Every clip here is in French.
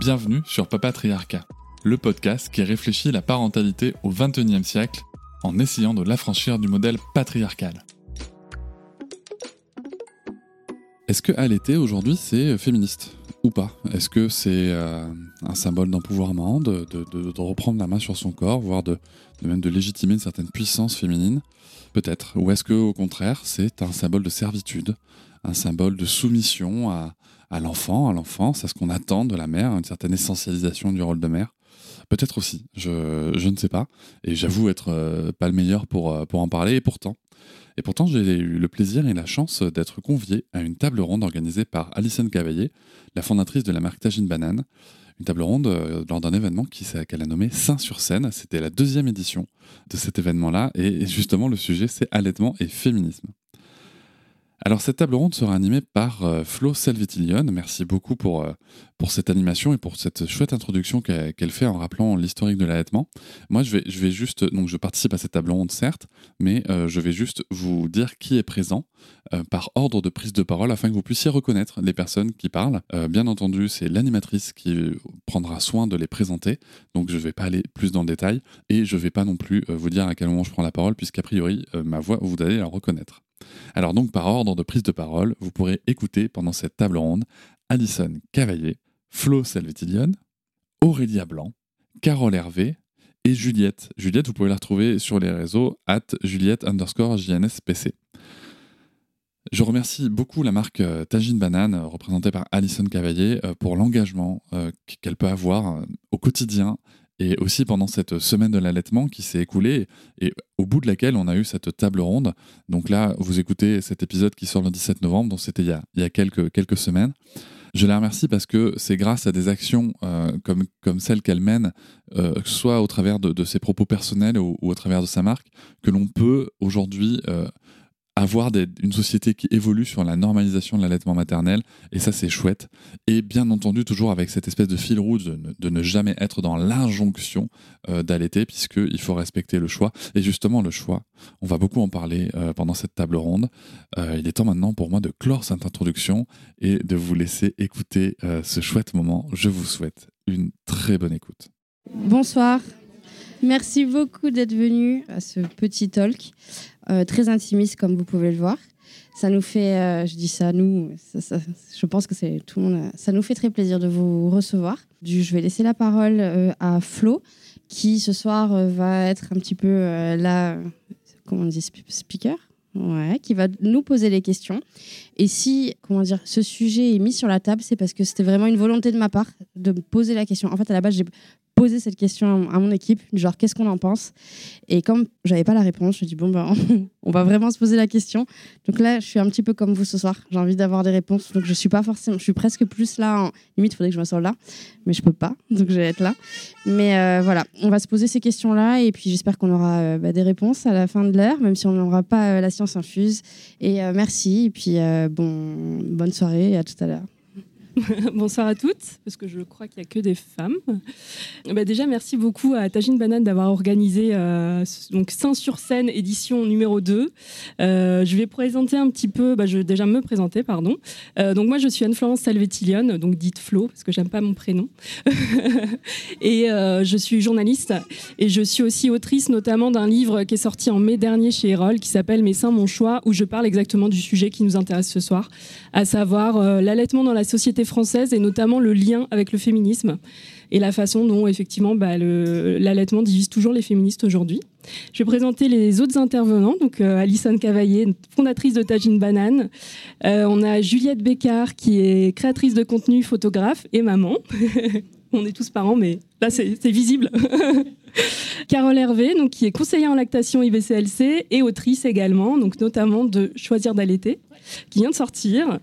Bienvenue sur Papatriarcat, le podcast qui réfléchit la parentalité au XXIe siècle en essayant de l'affranchir du modèle patriarcal. Est-ce que allaiter aujourd'hui c'est féministe ou pas? Est-ce que c'est euh, un symbole d'empouvoirment, de, de, reprendre la main sur son corps, voire de, même de légitimer une certaine puissance féminine? Peut-être. Ou est-ce que au contraire c'est un symbole de servitude, un symbole de soumission à, à l'enfant, à l'enfance, à ce qu'on attend de la mère, une certaine essentialisation du rôle de mère. Peut-être aussi, je, je, ne sais pas. Et j'avoue être euh, pas le meilleur pour, euh, pour en parler, et pourtant. Et pourtant, j'ai eu le plaisir et la chance d'être convié à une table ronde organisée par Alison Cavaillé, la fondatrice de la marque Tagine Banane. Une table ronde euh, lors d'un événement qu'elle a nommé Saint sur scène. C'était la deuxième édition de cet événement-là. Et justement, le sujet, c'est allaitement et féminisme. Alors cette table ronde sera animée par euh, Flo Salvitilion. Merci beaucoup pour, euh, pour cette animation et pour cette chouette introduction qu'elle fait en rappelant l'historique de l'allaitement. Moi, je vais, juste, donc je participe à cette table ronde certes, mais euh, je vais juste vous dire qui est présent par ordre de prise de parole afin que vous puissiez reconnaître les personnes qui parlent. bien entendu, c'est l'animatrice qui prendra soin de les présenter, donc je ne vais pas aller plus dans le détail et je ne vais pas non plus vous dire à quel moment je prends la parole puisqu'a priori ma voix, vous allez la reconnaître. Alors donc par ordre de prise de parole, vous pourrez écouter pendant cette table ronde Alison Cavaillé, Flo Salvetillion, Aurélia Blanc, Carole Hervé et Juliette. Juliette, vous pouvez la retrouver sur les réseaux at Juliette underscore JNSPC. Je remercie beaucoup la marque euh, Tagine Banane, euh, représentée par Alison Cavaillé, euh, pour l'engagement qu'elle peut avoir au quotidien et aussi pendant cette semaine de l'allaitement qui s'est écoulée et au bout de laquelle on a eu cette table ronde. Donc là, vous écoutez cet épisode qui sort le 17 novembre, donc c'était il y a, quelques, semaines. Je la remercie parce que c'est grâce à des actions euh, comme, celles qu'elle mène, euh, soit au travers de, ses propos personnels ou, ou, au travers de sa marque, que l'on peut aujourd'hui euh, avoir une société qui évolue sur la normalisation de l'allaitement maternel, et ça c'est chouette. Et bien entendu, toujours avec cette espèce de fil rouge de ne, jamais être dans l'injonction euh, d'allaiter, puisqu'il faut respecter le choix. Et justement, le choix, on va beaucoup en parler euh, pendant cette table ronde. Euh, il est temps maintenant pour moi de clore cette introduction et de vous laisser écouter ce chouette moment. Je vous souhaite une très bonne écoute. Bonsoir. Merci beaucoup d'être venu à ce petit talk, très intimiste comme vous pouvez le voir. Ça nous fait, euh, je dis ça nous, je pense que c'est tout le monde, ça nous fait très plaisir de vous recevoir. Je vais laisser la parole euh, à Flo, qui ce soir euh, va être un petit peu euh, là, comment on dit, speaker? Qui va nous poser les questions. Et si, comment dire, ce sujet est mis sur la table, c'est parce que c'était vraiment une volonté de ma part de me poser la question. En fait, à la base, j'ai posé cette question à mon équipe, genre qu'est-ce qu'on en pense? Et comme j'avais pas la réponse, je me dis bon ben on va vraiment se poser la question. Donc là, je suis un petit peu comme vous ce soir. J'ai envie d'avoir des réponses, donc je suis pas forcément, je suis presque plus là. Limite, il faudrait que je me sorte là, mais je peux pas, donc je vais être là. Mais euh, voilà, on va se poser ces questions-là et puis j'espère qu'on aura euh, bah, des réponses à la fin de l'heure, même si on n'aura pas euh, la science infuse. Et merci et puis bon, bonne soirée et à tout à l'heure. Bonsoir à toutes, parce que je crois qu'il n'y a que des femmes. Bah déjà, merci beaucoup à Tagine Banane d'avoir organisé euh, donc Saint-sur-Scène, édition numéro 2. Euh, je vais présenter un petit peu, bah, je vais déjà me présenter, pardon. Euh, donc moi, je suis Anne-Florence Salvetillion, donc dite Flo, parce que j'aime pas mon prénom. et euh, je suis journaliste, et je suis aussi autrice notamment d'un livre qui est sorti en mai dernier chez Erol, qui s'appelle Mes seins, mon choix, où je parle exactement du sujet qui nous intéresse ce soir, à savoir euh, l'allaitement dans la société française et notamment le lien avec le féminisme et la façon dont effectivement bah, l'allaitement divise toujours les féministes aujourd'hui. Je vais présenter les autres intervenants, donc euh, Alison Cavaillé, fondatrice de Tagine Banane. Euh, on a Juliette Bécard qui est créatrice de contenu, photographe et maman. on est tous parents, mais là c'est visible. Carole Hervé, donc, qui est conseillère en lactation IBCLC et autrice également, donc notamment de Choisir d'allaiter, qui vient de sortir.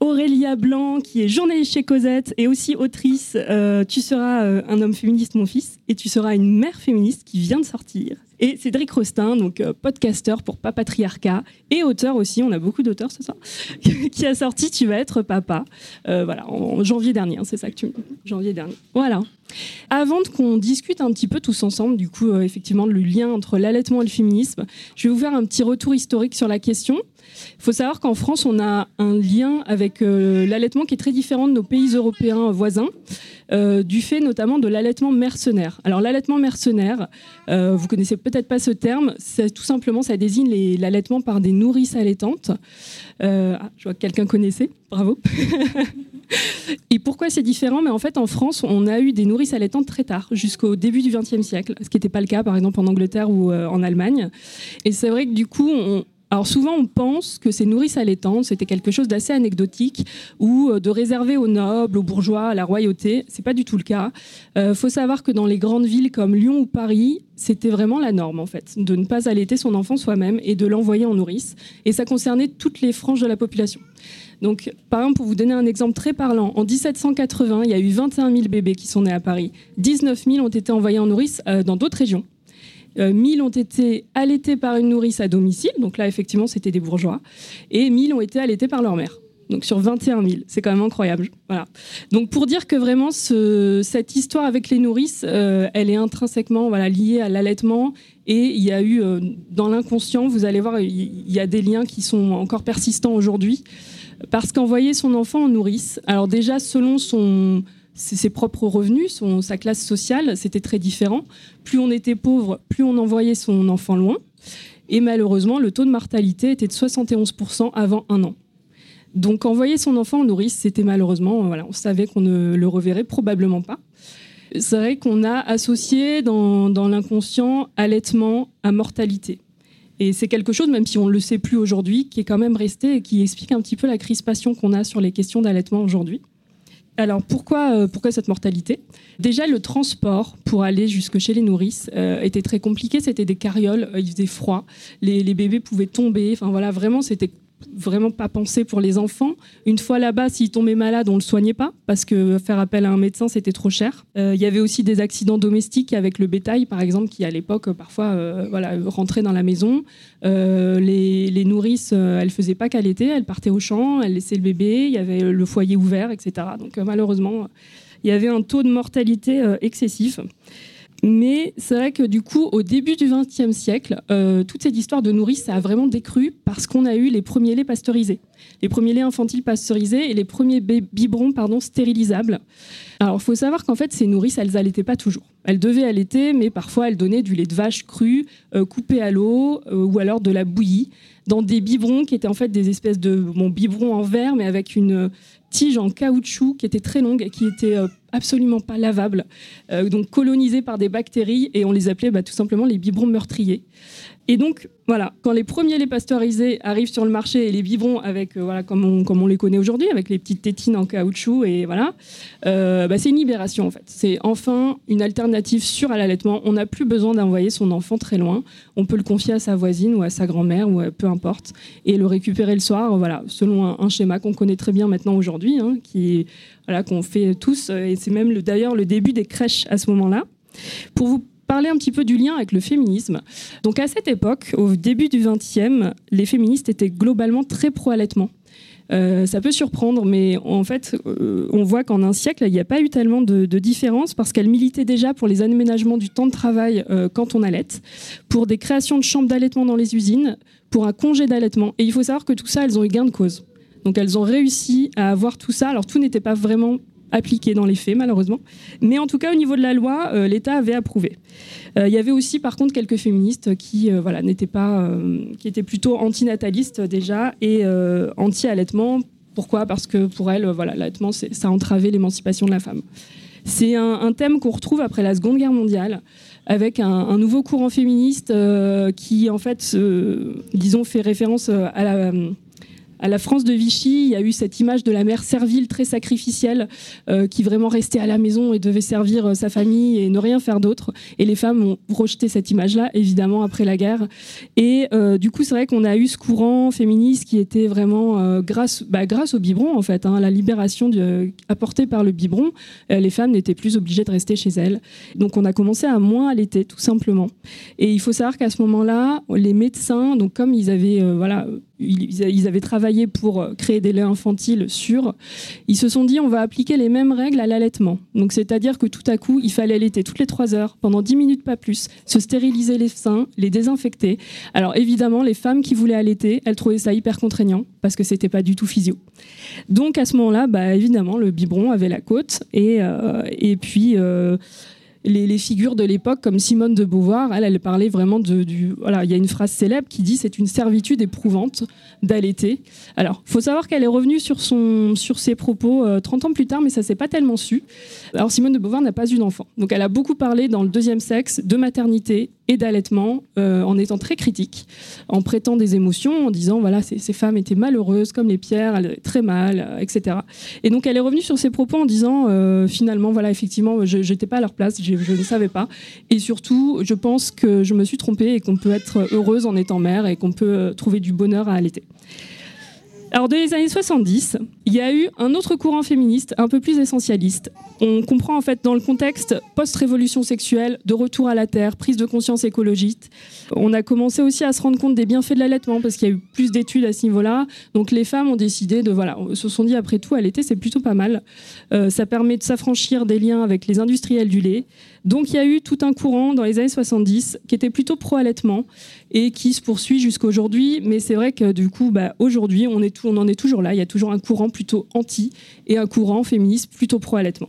Aurélia Blanc, qui est journaliste chez Cosette et aussi autrice. Euh, tu seras euh, un homme féministe, mon fils, et tu seras une mère féministe qui vient de sortir. Et Cédric Rostin, donc euh, podcasteur pour Papatriarcat et auteur aussi, on a beaucoup d'auteurs ce soir, qui a sorti Tu vas être papa. voilà, en, janvier dernier, hein, c'est ça que tu me dis. Janvier dernier. Voilà. Avant qu'on discute un petit peu tous ensemble, du coup, effectivement, le lien entre l'allaitement et le féminisme, je vais vous faire un petit retour historique sur la question. Il faut savoir qu'en France, on a un lien avec euh, l'allaitement qui est très différent de nos pays européens voisins, euh, du fait notamment de l'allaitement mercenaire. Alors l'allaitement mercenaire, euh, vous connaissez peut-être pas ce terme, tout simplement ça désigne l'allaitement par des nourrices allaitantes. Ah, je vois que quelqu'un connaissait, bravo. Et pourquoi c'est différent? Mais en fait, en France, on a eu des nourrices allaitantes très tard, jusqu'au début du XXe siècle, ce qui n'était pas le cas, par exemple, en Angleterre ou en Allemagne. Et c'est vrai que du coup, on, alors souvent, on pense que ces nourrices allaitantes, c'était quelque chose d'assez anecdotique ou euh, de réservé aux nobles, aux bourgeois, à la royauté. C'est pas du tout le cas. Euh, faut savoir que dans les grandes villes comme Lyon ou Paris, c'était vraiment la norme en fait, de ne pas allaiter son enfant soi-même et de l'envoyer en nourrice. Et ça concernait toutes les franges de la population. Donc, par exemple, pour vous donner un exemple très parlant, en 1780, il y a eu 21 000 bébés qui sont nés à Paris. 19 000 ont été envoyés en nourrice euh, dans d'autres régions. 1000 euh, ont été allaités par une nourrice à domicile, donc là effectivement c'était des bourgeois, et 1000 ont été allaités par leur mère. Donc sur 21 000, c'est quand même incroyable. Voilà. Donc pour dire que vraiment cette histoire avec les nourrices, euh, elle est intrinsèquement liée à l'allaitement et il y a eu euh, dans l'inconscient, vous allez voir, il y a des liens qui sont encore persistants aujourd'hui parce qu'envoyer son enfant en nourrice, alors déjà selon son ses propres revenus, sa classe sociale, c'était très différent. Plus on était pauvre, plus on envoyait son enfant loin. Et malheureusement, le taux de mortalité était de 71% avant un an. Donc envoyer son enfant en nourrice, c'était malheureusement, voilà, on savait qu'on ne le reverrait probablement pas. C'est vrai qu'on a associé dans, dans l'inconscient allaitement à mortalité. Et c'est quelque chose, même si on ne le sait plus aujourd'hui, qui est quand même resté et qui explique un petit peu la crispation qu'on a sur les questions d'allaitement aujourd'hui. Alors pourquoi, euh, pourquoi cette mortalité? Déjà le transport pour aller jusque chez les nourrices euh, était très compliqué. C'était des carrioles, euh, il faisait froid, les, les, bébés pouvaient tomber. Enfin voilà, vraiment c'était vraiment pas pensé pour les enfants. Une fois là-bas, s'ils tombaient malades, on le soignait pas parce que faire appel à un médecin, c'était trop cher. Euh, il y avait aussi des accidents domestiques avec le bétail, par exemple, qui à l'époque parfois euh, voilà, rentrait dans la maison. Euh, les, les, nourrices, elles faisaient pas l'été, elles partaient au champ, elles laissaient le bébé, il y avait le foyer ouvert, etc. Donc malheureusement, il y avait un taux de mortalité excessif. Mais c'est vrai que du coup, au début du XXe siècle, euh, toute cette histoire de nourrice, a vraiment décru parce qu'on a eu les premiers laits pasteurisés, les premiers laits infantiles pasteurisés et les premiers biberons pardon, stérilisables. Alors, il faut savoir qu'en fait, ces nourrices, elles allaitaient pas toujours. Elles devaient allaiter, mais parfois, elles donnaient du lait de vache cru, euh, coupé à l'eau, euh, ou alors de la bouillie, dans des biberons qui étaient en fait des espèces de bon, biberons en verre, mais avec une tige en caoutchouc qui était très longue et qui était absolument pas lavables, euh, donc colonisés par des bactéries, et on les appelait bah, tout simplement les biberons meurtriers. Et donc, voilà, quand les premiers laits pasteurisés arrivent sur le marché et les biberons avec, euh, voilà, comme on, les connaît aujourd'hui, avec les petites tétines en caoutchouc, et voilà, euh, bah, c'est une libération en fait. C'est enfin une alternative sûre à l'allaitement. On n'a plus besoin d'envoyer son enfant très loin. On peut le confier à sa voisine ou à sa grand-mère ou peu importe, et le récupérer le soir, voilà, selon un, schéma qu'on connaît très bien maintenant aujourd'hui, hein, qui voilà, qu'on fait tous, et c'est même d'ailleurs le début des crèches à ce moment-là. Pour vous parler un petit peu du lien avec le féminisme. Donc à cette époque, au début du XXe, les féministes étaient globalement très pro-allaitement. Euh, ça peut surprendre, mais en fait, euh, on voit qu'en un siècle, il n'y a pas eu tellement de, différence parce qu'elles militaient déjà pour les aménagements du temps de travail euh, quand on allaite, pour des créations de chambres d'allaitement dans les usines, pour un congé d'allaitement. Et il faut savoir que tout ça, elles ont eu gain de cause. Donc elles ont réussi à avoir tout ça. Alors tout n'était pas vraiment appliqué dans les faits, malheureusement. Mais en tout cas, au niveau de la loi, euh, l'État avait approuvé. Euh, il y avait aussi, par contre, quelques féministes qui, euh, voilà, n'étaient pas, qui étaient plutôt antinatalistes déjà et anti-allaitement. Pourquoi? Parce que pour elles, voilà, l'allaitement, ça entravait l'émancipation de la femme. C'est un, thème qu'on retrouve après la Seconde Guerre mondiale, avec un, nouveau courant féministe qui, en fait, disons, fait référence à la à la France de Vichy, il y a eu cette image de la mère servile très sacrificielle euh, qui vraiment restait à la maison et devait servir euh, sa famille et ne rien faire d'autre. Et les femmes ont rejeté cette image-là, évidemment, après la guerre. Et euh, du coup, c'est vrai qu'on a eu ce courant féministe qui était vraiment grâce, bah, grâce au biberon, en fait, hein, la libération apportée par le biberon. les femmes n'étaient plus obligées de rester chez elles. Donc, on a commencé à moins allaiter, tout simplement. Et il faut savoir qu'à ce moment-là, les médecins, donc comme ils avaient, voilà, ils avaient travaillé pour créer des laits infantiles sûrs, ils se sont dit on va appliquer les mêmes règles à l'allaitement. Donc c'est-à-dire que tout à coup, il fallait allaiter toutes les 3 heures, pendant 10 minutes pas plus, se stériliser les seins, les désinfecter. Alors évidemment, les femmes qui voulaient allaiter, elles trouvaient ça hyper contraignant parce que c'était pas du tout physio. Donc à ce moment-là, bah, évidemment, le biberon avait la côte et, euh, et puis... Euh, les, figures de l'époque, comme Simone de Beauvoir, elle, elle parlait vraiment de, du. Voilà, il y a une phrase célèbre qui dit c'est une servitude éprouvante d'allaiter. Alors, faut savoir qu'elle est revenue sur, son, sur ses propos 30 euh, ans plus tard, mais ça s'est pas tellement su. Alors, Simone de Beauvoir n'a pas eu d'enfant. Donc, elle a beaucoup parlé dans le deuxième sexe de maternité et d'allaitement euh, en étant très critique, en prêtant des émotions, en disant voilà, ces, femmes étaient malheureuses comme les pierres, elles avaient très mal, euh, etc. Et donc, elle est revenue sur ses propos en disant finalement, voilà, effectivement, je n'étais pas à leur place je, ne savais pas. Et surtout, je pense que je me suis trompée et qu'on peut être heureuse en étant mère et qu'on peut euh, trouver du bonheur à allaiter. Alors, dans les années 70, il y a eu un autre courant féministe un peu plus essentialiste. On comprend en fait dans le contexte post-révolution sexuelle, de retour à la terre, prise de conscience écologiste. On a commencé aussi à se rendre compte des bienfaits de l'allaitement parce qu'il y a eu plus d'études à ce niveau-là. Donc les femmes ont décidé de voilà, se sont dit après tout allaiter c'est plutôt pas mal. Euh, ça permet de s'affranchir des liens avec les industriels du lait. Donc il y a eu tout un courant dans les années 70 qui était plutôt pro-allaitement et qui se poursuit jusqu'à aujourd'hui. Mais c'est vrai que du coup, bah, aujourd'hui, on, en est toujours là. Il y a toujours un courant plutôt anti et un courant féministe plutôt pro-allaitement.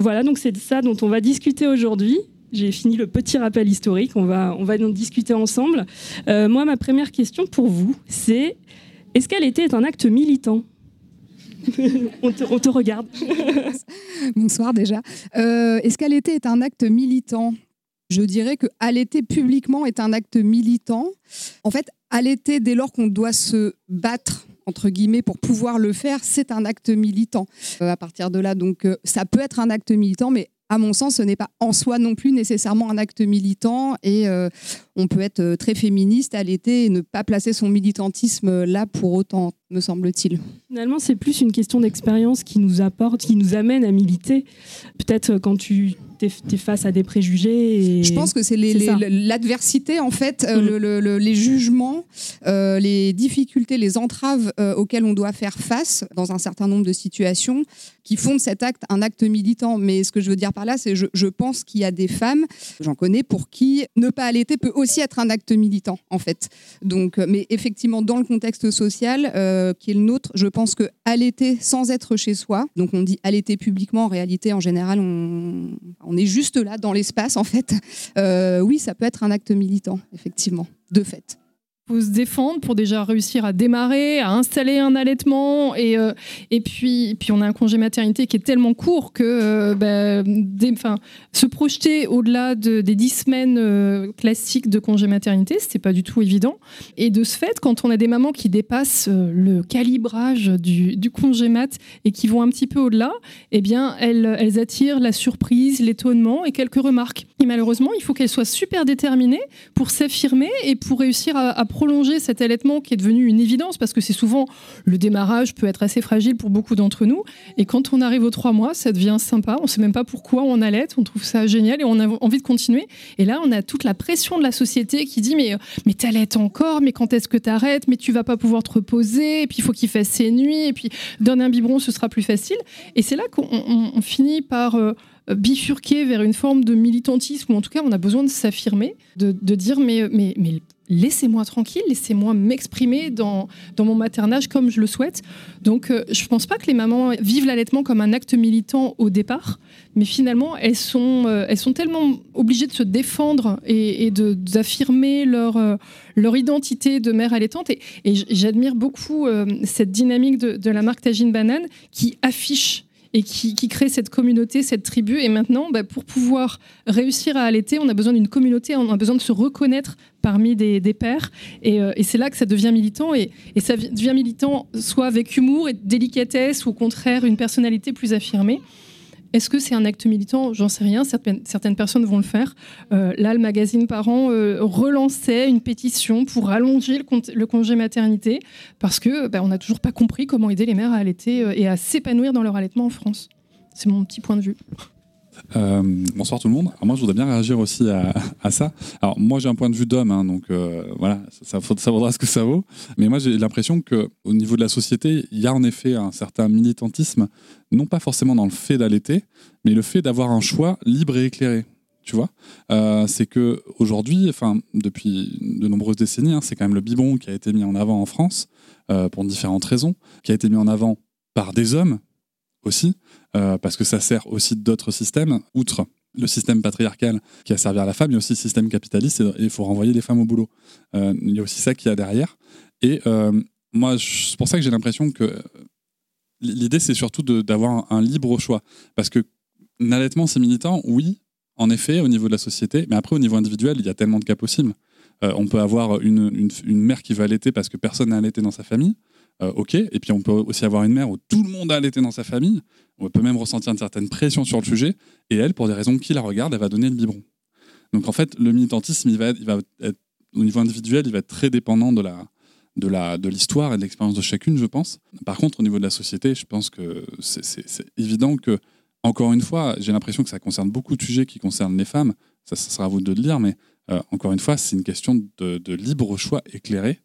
Voilà, donc c'est de ça dont on va discuter aujourd'hui. J'ai fini le petit rappel historique, on va, donc discuter ensemble. Euh, moi, ma première question pour vous, c'est est-ce qu'elle était un acte militant? on, te, regarde. Bonsoir déjà. Euh, est-ce qu'allaiter est un acte militant? Je dirais que allaiter publiquement est un acte militant. En fait, allaiter dès lors qu'on doit se battre entre guillemets, pour pouvoir le faire, c'est un acte militant. Euh, à partir de là, donc, euh, ça peut être un acte militant, mais à mon sens, ce n'est pas en soi non plus nécessairement un acte militant et on peut être très féministe à l'été et ne pas placer son militantisme là pour autant, me semble-t-il. Finalement, c'est plus une question d'expérience qui nous apporte, qui nous amène à militer. Peut-être quand tu es, face à des préjugés. Je pense que c'est l'adversité, en fait, euh, mm. les jugements, euh, les difficultés, les entraves euh, auxquelles on doit faire face dans un certain nombre de situations qui font de cet acte un acte militant. Mais ce que je veux dire par là, c'est je, je pense qu'il y a des femmes, j'en connais, pour qui ne pas allaiter peut aussi être un acte militant, en fait. Donc, mais effectivement, dans le contexte social qui est le nôtre, je pense que allaiter sans être chez soi, donc on dit allaiter publiquement, en réalité, en général, on, on est juste là dans l'espace en fait. Euh, oui, ça peut être un acte militant, effectivement, de fait faut se défendre pour déjà réussir à démarrer, à installer un allaitement. Et, euh, et puis, puis, on a un congé maternité qui est tellement court que euh, bah, se projeter au-delà de, des dix semaines euh, classiques de congé maternité, c'est pas du tout évident. Et de ce fait, quand on a des mamans qui dépassent le calibrage du, du congé mat et qui vont un petit peu au-delà, eh bien, elles, elles attirent la surprise, l'étonnement et quelques remarques. Et malheureusement, il faut qu'elles soient super déterminées pour s'affirmer et pour réussir à, prolonger cet allaitement qui est devenu une évidence parce que c'est souvent le démarrage peut être assez fragile pour beaucoup d'entre nous. Et quand on arrive aux trois mois, ça devient sympa. On ne sait même pas pourquoi on allaite. On trouve ça génial et on a envie de continuer. Et là, on a toute la pression de la société qui dit mais, mais t'allaites encore, mais quand est-ce que t'arrêtes? Mais tu vas pas pouvoir te reposer. Et puis il faut qu'il fasse ses nuits. Et puis donner un biberon, ce sera plus facile. Et c'est là qu'on finit par euh, bifurquer vers une forme de militantisme, ou en tout cas on a besoin de s'affirmer, de, de, dire mais, mais, mais laissez-moi tranquille, laissez-moi m'exprimer dans, dans mon maternage comme je le souhaite. Donc, euh, je ne pense pas que les mamans vivent l'allaitement comme un acte militant au départ, mais finalement, elles sont, euh, elles sont tellement obligées de se défendre et, d'affirmer leur, euh, leur identité de mère allaitante. Et, et j'admire beaucoup cette dynamique de, de, la marque Tagine Banane qui affiche et qui, crée cette communauté, cette tribu. Et maintenant, bah, pour pouvoir réussir à allaiter, on a besoin d'une communauté, on a besoin de se reconnaître parmi des, des pères. Et, euh, c'est là que ça devient militant. Et, ça vi- devient militant soit avec humour et délicatesse, ou au contraire une personnalité plus affirmée. Est-ce que c'est un acte militant? J'en sais rien. Certaines, personnes vont le faire. Euh, là, le magazine Parents euh, relançait une pétition pour allonger le congé maternité parce que bah, on n'a toujours pas compris comment aider les mères à allaiter euh, et à s'épanouir dans leur allaitement en France. C'est mon petit point de vue. Euh, bonsoir tout le monde. Alors moi, je voudrais bien réagir aussi à, ça. Alors moi, j'ai un point de vue d'homme, hein, donc euh, voilà, ça, vaudra ce que ça vaut. Mais moi, j'ai l'impression que au niveau de la société, il y a en effet un certain militantisme, non pas forcément dans le fait d'allaiter, mais le fait d'avoir un choix libre et éclairé. Tu vois, Euh, c'est que aujourd'hui, enfin depuis de nombreuses décennies, hein, c'est quand même le biberon qui a été mis en avant en France pour différentes raisons, qui a été mis en avant par des hommes aussi, euh, parce que ça sert aussi d'autres systèmes, outre le système patriarcal qui a servi à la femme, il y a aussi le système capitaliste et il faut renvoyer les femmes au boulot. Euh, il y a aussi ça qu'il y a derrière. Et euh, moi, c'est pour ça que j'ai l'impression que l'idée, c'est surtout d'avoir un, libre choix. Parce que l'allaitement, c'est militant, oui, en effet, au niveau de la société, mais après, au niveau individuel, il y a tellement de cas possibles. On peut avoir une mère qui va allaiter parce que personne n'a allaité dans sa famille. Euh, ok, et puis on peut aussi avoir une mère où tout le monde a allaité dans sa famille. On peut même ressentir une certaine pression sur le sujet. Et elle, pour des raisons qui la regardent, elle va donner le biberon. Donc en fait, le militantisme, il va être, au niveau individuel, il va être très dépendant de la de la de l'histoire et de l'expérience de chacune, je pense. Par contre, au niveau de la société, je pense que c'est- évident que, encore une fois, j'ai l'impression que ça concerne beaucoup de sujets qui concernent les femmes. Ça, sera à vous de le dire, mais euh, encore une fois, c'est une question de libre choix éclairé.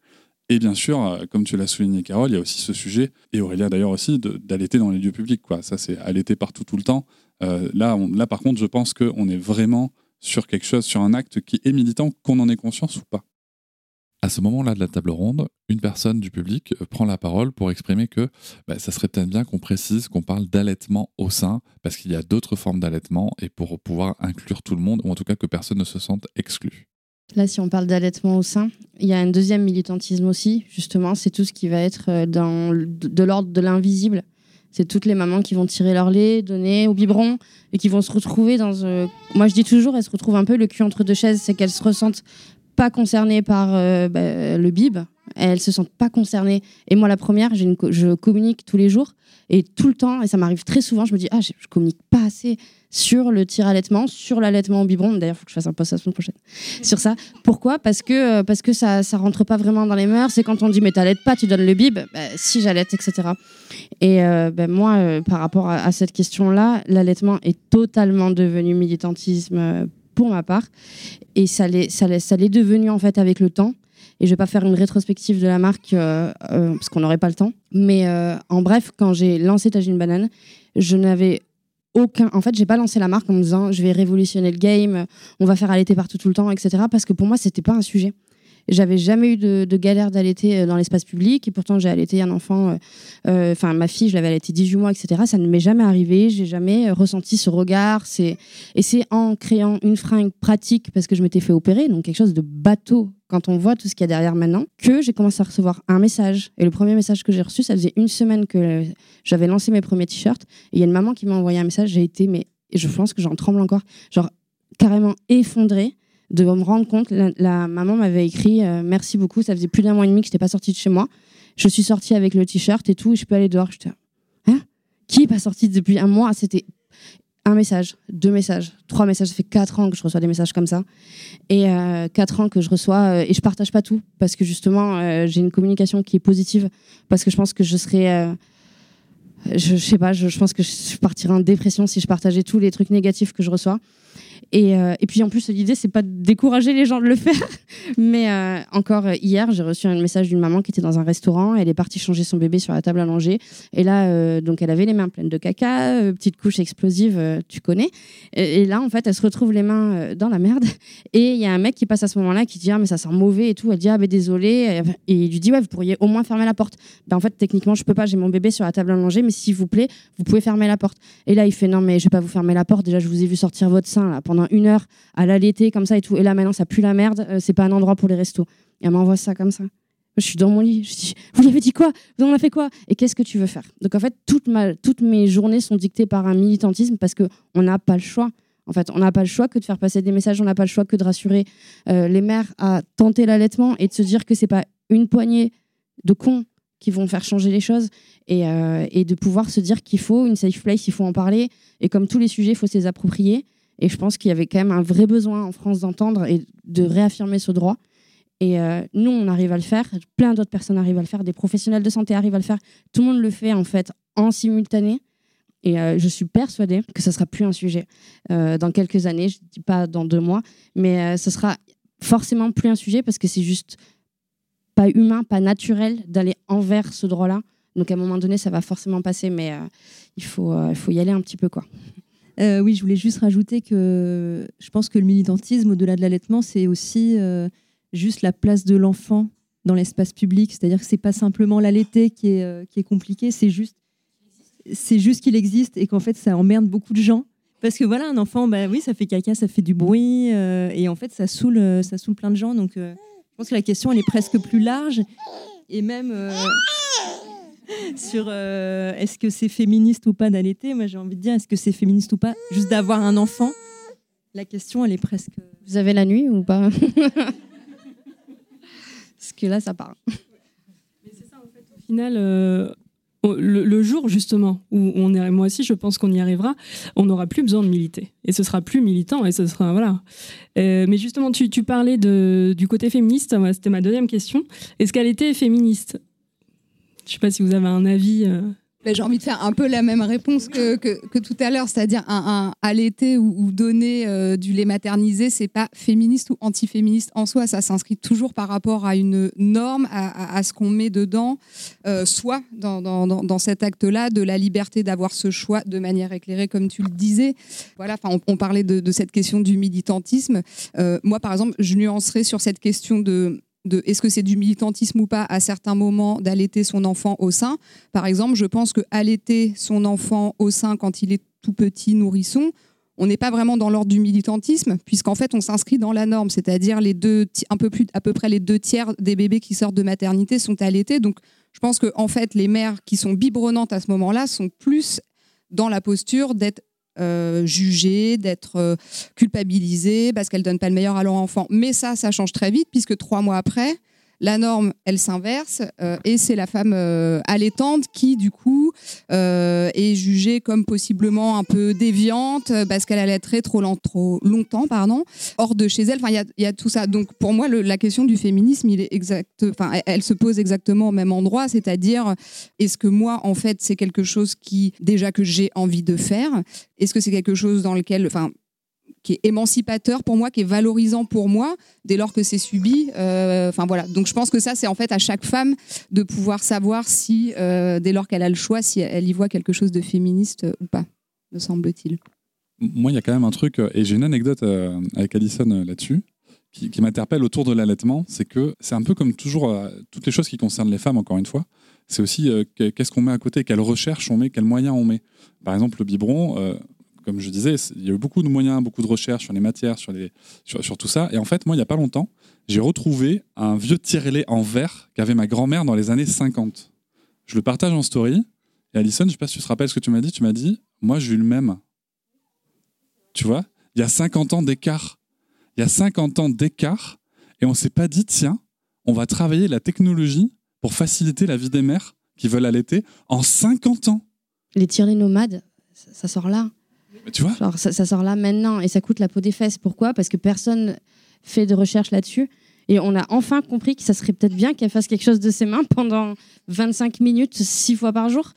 Et bien sûr, euh, comme tu l'as souligné, Carole, il y a aussi ce sujet, et Aurélia d'ailleurs aussi, d'allaiter dans les lieux publics. Quoi. Ça, c'est allaiter partout, tout le temps. Euh, là, par contre, je pense qu'on est vraiment sur quelque chose, sur un acte qui est militant, qu'on en ait conscience ou pas. À ce moment-là de la table ronde, une personne du public euh, prend la parole pour exprimer que bah, ça serait peut-être bien qu'on précise qu'on parle d'allaitement au sein, parce qu'il y a d'autres formes d'allaitement, et pour pouvoir inclure tout le monde, ou en tout cas que personne ne se sente exclu. Là, si on parle d'allaitement au sein, il y a un deuxième militantisme aussi, justement, c'est tout ce qui va être euh, dans, de l'ordre de l'invisible. C'est toutes les mamans qui vont tirer leur lait, donner au biberon, et qui vont se retrouver dans... euh, moi, je dis toujours, elles se retrouvent un peu le cul entre deux chaises, c'est qu'elles se ressentent pas concernées par euh, bah, le bib, elles se sentent pas concernées. Et moi, la première, une je communique tous les jours, et tout le temps, et ça m'arrive très souvent, je me dis, ah, je, je communique pas assez sur le tir allaitement, sur l'allaitement au biberon. D'ailleurs, il faut que je fasse un post la semaine prochaine sur ça. Pourquoi? Parce que, euh, parce que ça, ça rentre pas vraiment dans les mœurs. C'est quand on dit mais t'allaites pas, tu donnes le bib. Bah, si j'allaite, etc. Et euh, ben, moi, euh, par rapport à, à cette question-là, l'allaitement est totalement devenu militantisme euh, pour ma part. Et ça l'est, ça l'est, ça l'est devenu en fait avec le temps. Et je vais pas faire une rétrospective de la marque euh, euh, parce qu'on n'aurait pas le temps. Mais euh, en bref, quand j'ai lancé Tagine Banane, je n'avais aucun. En fait, j'ai pas lancé la marque en me disant je vais révolutionner le game, on va faire allaiter partout tout le temps, etc. Parce que pour moi, c'était pas un sujet. J'avais jamais eu de, de galère d'allaiter dans l'espace public et pourtant j'ai allaité un enfant, enfin ma fille, je l'avais allaité 18 mois, etc. Ça ne m'est jamais arrivé, j'ai jamais ressenti ce regard. Et c'est en créant une fringue pratique parce que je m'étais fait opérer, donc quelque chose de bateau quand on voit tout ce qu'il y a derrière maintenant, que j'ai commencé à recevoir un message. Et le premier message que j'ai reçu, ça faisait une semaine que j'avais lancé mes premiers t-shirts. Et il y a une maman qui m'a envoyé un message. J'ai été, mais je pense que j'en tremble encore, genre carrément effondrée de me rendre compte. La, maman m'avait écrit euh, Merci beaucoup, ça faisait plus d'un mois et demi que je n'étais pas sortie de chez moi. Je suis sortie avec le t-shirt et tout, et je peux aller dehors. Hein? Qui n'est pas sorti depuis un mois? C'était un message, deux messages, trois messages. Ça fait quatre ans que je reçois des messages comme ça. Et euh, quatre ans que je reçois, euh, et je partage pas tout, parce que justement, euh, j'ai une communication qui est positive, parce que je pense que je serais. je, je sais pas, je, je pense que je partirais en dépression si je partageais tous les trucs négatifs que je reçois. Et, euh, et puis en plus, l'idée, c'est pas de décourager les gens de le faire. Mais euh, encore hier, j'ai reçu un message d'une maman qui était dans un restaurant. Elle est partie changer son bébé sur la table à manger. Et là, euh, donc, elle avait les mains pleines de caca, petite couche explosive, tu connais. Et, là, en fait, elle se retrouve les mains dans la merde. Et il y a un mec qui passe à ce moment-là qui dit Ah, mais ça sent mauvais et tout. Elle dit Ah, ben désolé. Et il lui dit Ouais, vous pourriez au moins fermer la porte. Ben, en fait, techniquement, je peux pas. J'ai mon bébé sur la table à manger, mais s'il vous plaît, vous pouvez fermer la porte. Et là, il fait Non, mais je vais pas vous fermer la porte. Déjà, je vous ai vu sortir votre sein pendant une heure à l'allaiter comme ça et tout. Et là, maintenant, ça pue la merde. Euh, c'est pas un endroit pour les restos. Et elle m'envoie ça comme ça. Je suis dans mon lit, je dis, vous lui avez dit quoi? Vous en avez fait quoi? Et qu'est-ce que tu veux faire? Donc en fait, toutes mes journées sont dictées par un militantisme parce qu'on n'a pas le choix. En fait, on n'a pas le choix que de faire passer des messages, on n'a pas le choix que de rassurer euh, les mères à tenter l'allaitement et de se dire que c'est pas une poignée de cons qui vont faire changer les choses et, euh, et de pouvoir se dire qu'il faut une safe place, il faut en parler et comme tous les sujets, il faut se les approprier. Et je pense qu'il y avait quand même un vrai besoin en France d'entendre et de réaffirmer ce droit. Et euh, nous, on arrive à le faire, plein d'autres personnes arrivent à le faire, des professionnels de santé arrivent à le faire, tout le monde le fait en fait en simultané. Et euh, je suis persuadée que ce sera plus un sujet euh, dans quelques années, je ne dis pas dans deux mois, mais ce sera forcément plus un sujet parce que c'est juste pas humain, pas naturel d'aller envers ce droit-là. Donc à un moment donné, ça va forcément passer, mais il, faut, il faut y aller un petit peu. quoi. Euh, oui, je voulais juste rajouter que je pense que le militantisme, au-delà de l'allaitement, c'est aussi euh, juste la place de l'enfant dans l'espace public. C'est-à-dire que c'est pas simplement l'allaiter qui est, euh, qui est compliqué, c'est juste, c'est juste qu'il existe et qu'en fait, ça emmerde beaucoup de gens. Parce que voilà, un enfant, bah oui, ça fait caca, ça fait du bruit, et en fait, ça saoule, ça saoule plein de gens. Donc, je pense que la question, elle est presque plus large. Et même sur euh, est-ce que c'est féministe ou pas d'allaiter? Moi, j'ai envie de dire, est-ce que c'est féministe ou pas juste d'avoir un enfant? La question, elle est presque. Vous avez la nuit ou pas? Parce que là, ça part. Mais c'est ça, en fait, au final. Euh, le, jour justement où on est, moi aussi je pense qu'on y arrivera, on n'aura plus besoin de militer et ce sera plus militant et ce sera voilà. Euh, mais justement, tu, tu parlais de, du côté féministe, c'était ma deuxième question. Est-ce qu'elle était féministe? Je ne sais pas si vous avez un avis. Euh. J'ai envie de faire un peu la même réponse que, que, tout à l'heure, c'est-à-dire un, allaiter ou, donner euh, du lait maternisé, c'est pas féministe ou anti-féministe en soi, ça s'inscrit toujours par rapport à une norme, à, ce qu'on met dedans, euh, soit dans, dans, dans, cet acte-là de la liberté d'avoir ce choix de manière éclairée, comme tu le disais. Voilà, on, parlait de, de, cette question du militantisme. moi, par exemple, je nuancerais sur cette question de est-ce que c'est du militantisme ou pas à certains moments d'allaiter son enfant au sein. Par exemple, je pense que allaiter son enfant au sein quand il est tout petit nourrisson, on n'est pas vraiment dans l'ordre du militantisme, puisqu'en fait, on s'inscrit dans la norme, c'est-à-dire les deux, un peu plus, à peu près les deux tiers des bébés qui sortent de maternité sont allaités. Donc, je pense que en fait, les mères qui sont biberonnantes à ce moment-là sont plus dans la posture d'être euh, jugées, d'être euh, culpabilisées parce qu'elles donnent pas le meilleur à leur enfant. Mais ça, ça change très vite puisque trois mois après, la norme, elle s'inverse euh, et c'est la femme euh, allaitante qui, du coup, euh, est jugée comme possiblement un peu déviante parce qu'elle allaiterait trop, trop longtemps, pardon, hors de chez elle. Il y, a tout ça. Donc, pour moi, la question du féminisme, elle, se pose exactement au même endroit, c'est-à-dire, est-ce que moi, en fait, c'est quelque chose qui déjà que j'ai envie de faire? Est-ce que c'est quelque chose dans lequel, enfin, qui est émancipateur pour moi, qui est valorisant pour moi, dès lors que c'est subi. Euh, voilà. Donc je pense que ça, c'est en fait à chaque femme de pouvoir savoir si, euh, dès lors qu'elle a le choix, si elle y voit quelque chose de féministe ou pas, me semble-t-il. Moi, il y a quand même un truc, et j'ai une anecdote euh, avec Alison là-dessus, qui, m'interpelle autour de l'allaitement. C'est que c'est un peu comme toujours toutes les choses qui concernent les femmes, encore une fois. C'est aussi qu'est-ce qu'on met à côté, quelle recherche on met, quels moyens on met. Par exemple, le biberon comme je disais, il y a eu beaucoup de moyens, beaucoup de recherches sur les matières, sur, tout ça. Et en fait, moi, il n'y a pas longtemps, j'ai retrouvé un vieux tire-lait en verre qu'avait ma grand-mère dans les années 50. Je le partage en story. Et Alison, je ne sais pas si tu te rappelles ce que tu m'as dit. Tu m'as dit, moi, j'ai eu le même. Tu vois? Il y a 50 ans d'écart. Il y a 50 ans d'écart. Et on ne s'est pas dit, tiens, on va travailler la technologie pour faciliter la vie des mères qui veulent allaiter en 50 ans. Les tire nomades, ça sort là. Ça, sort là maintenant et ça coûte la peau des fesses. Pourquoi? Parce que personne fait de recherche là-dessus. Et on a enfin compris que ça serait peut-être bien qu'elle fasse quelque chose de ses mains pendant 25 minutes, 6 fois par jour.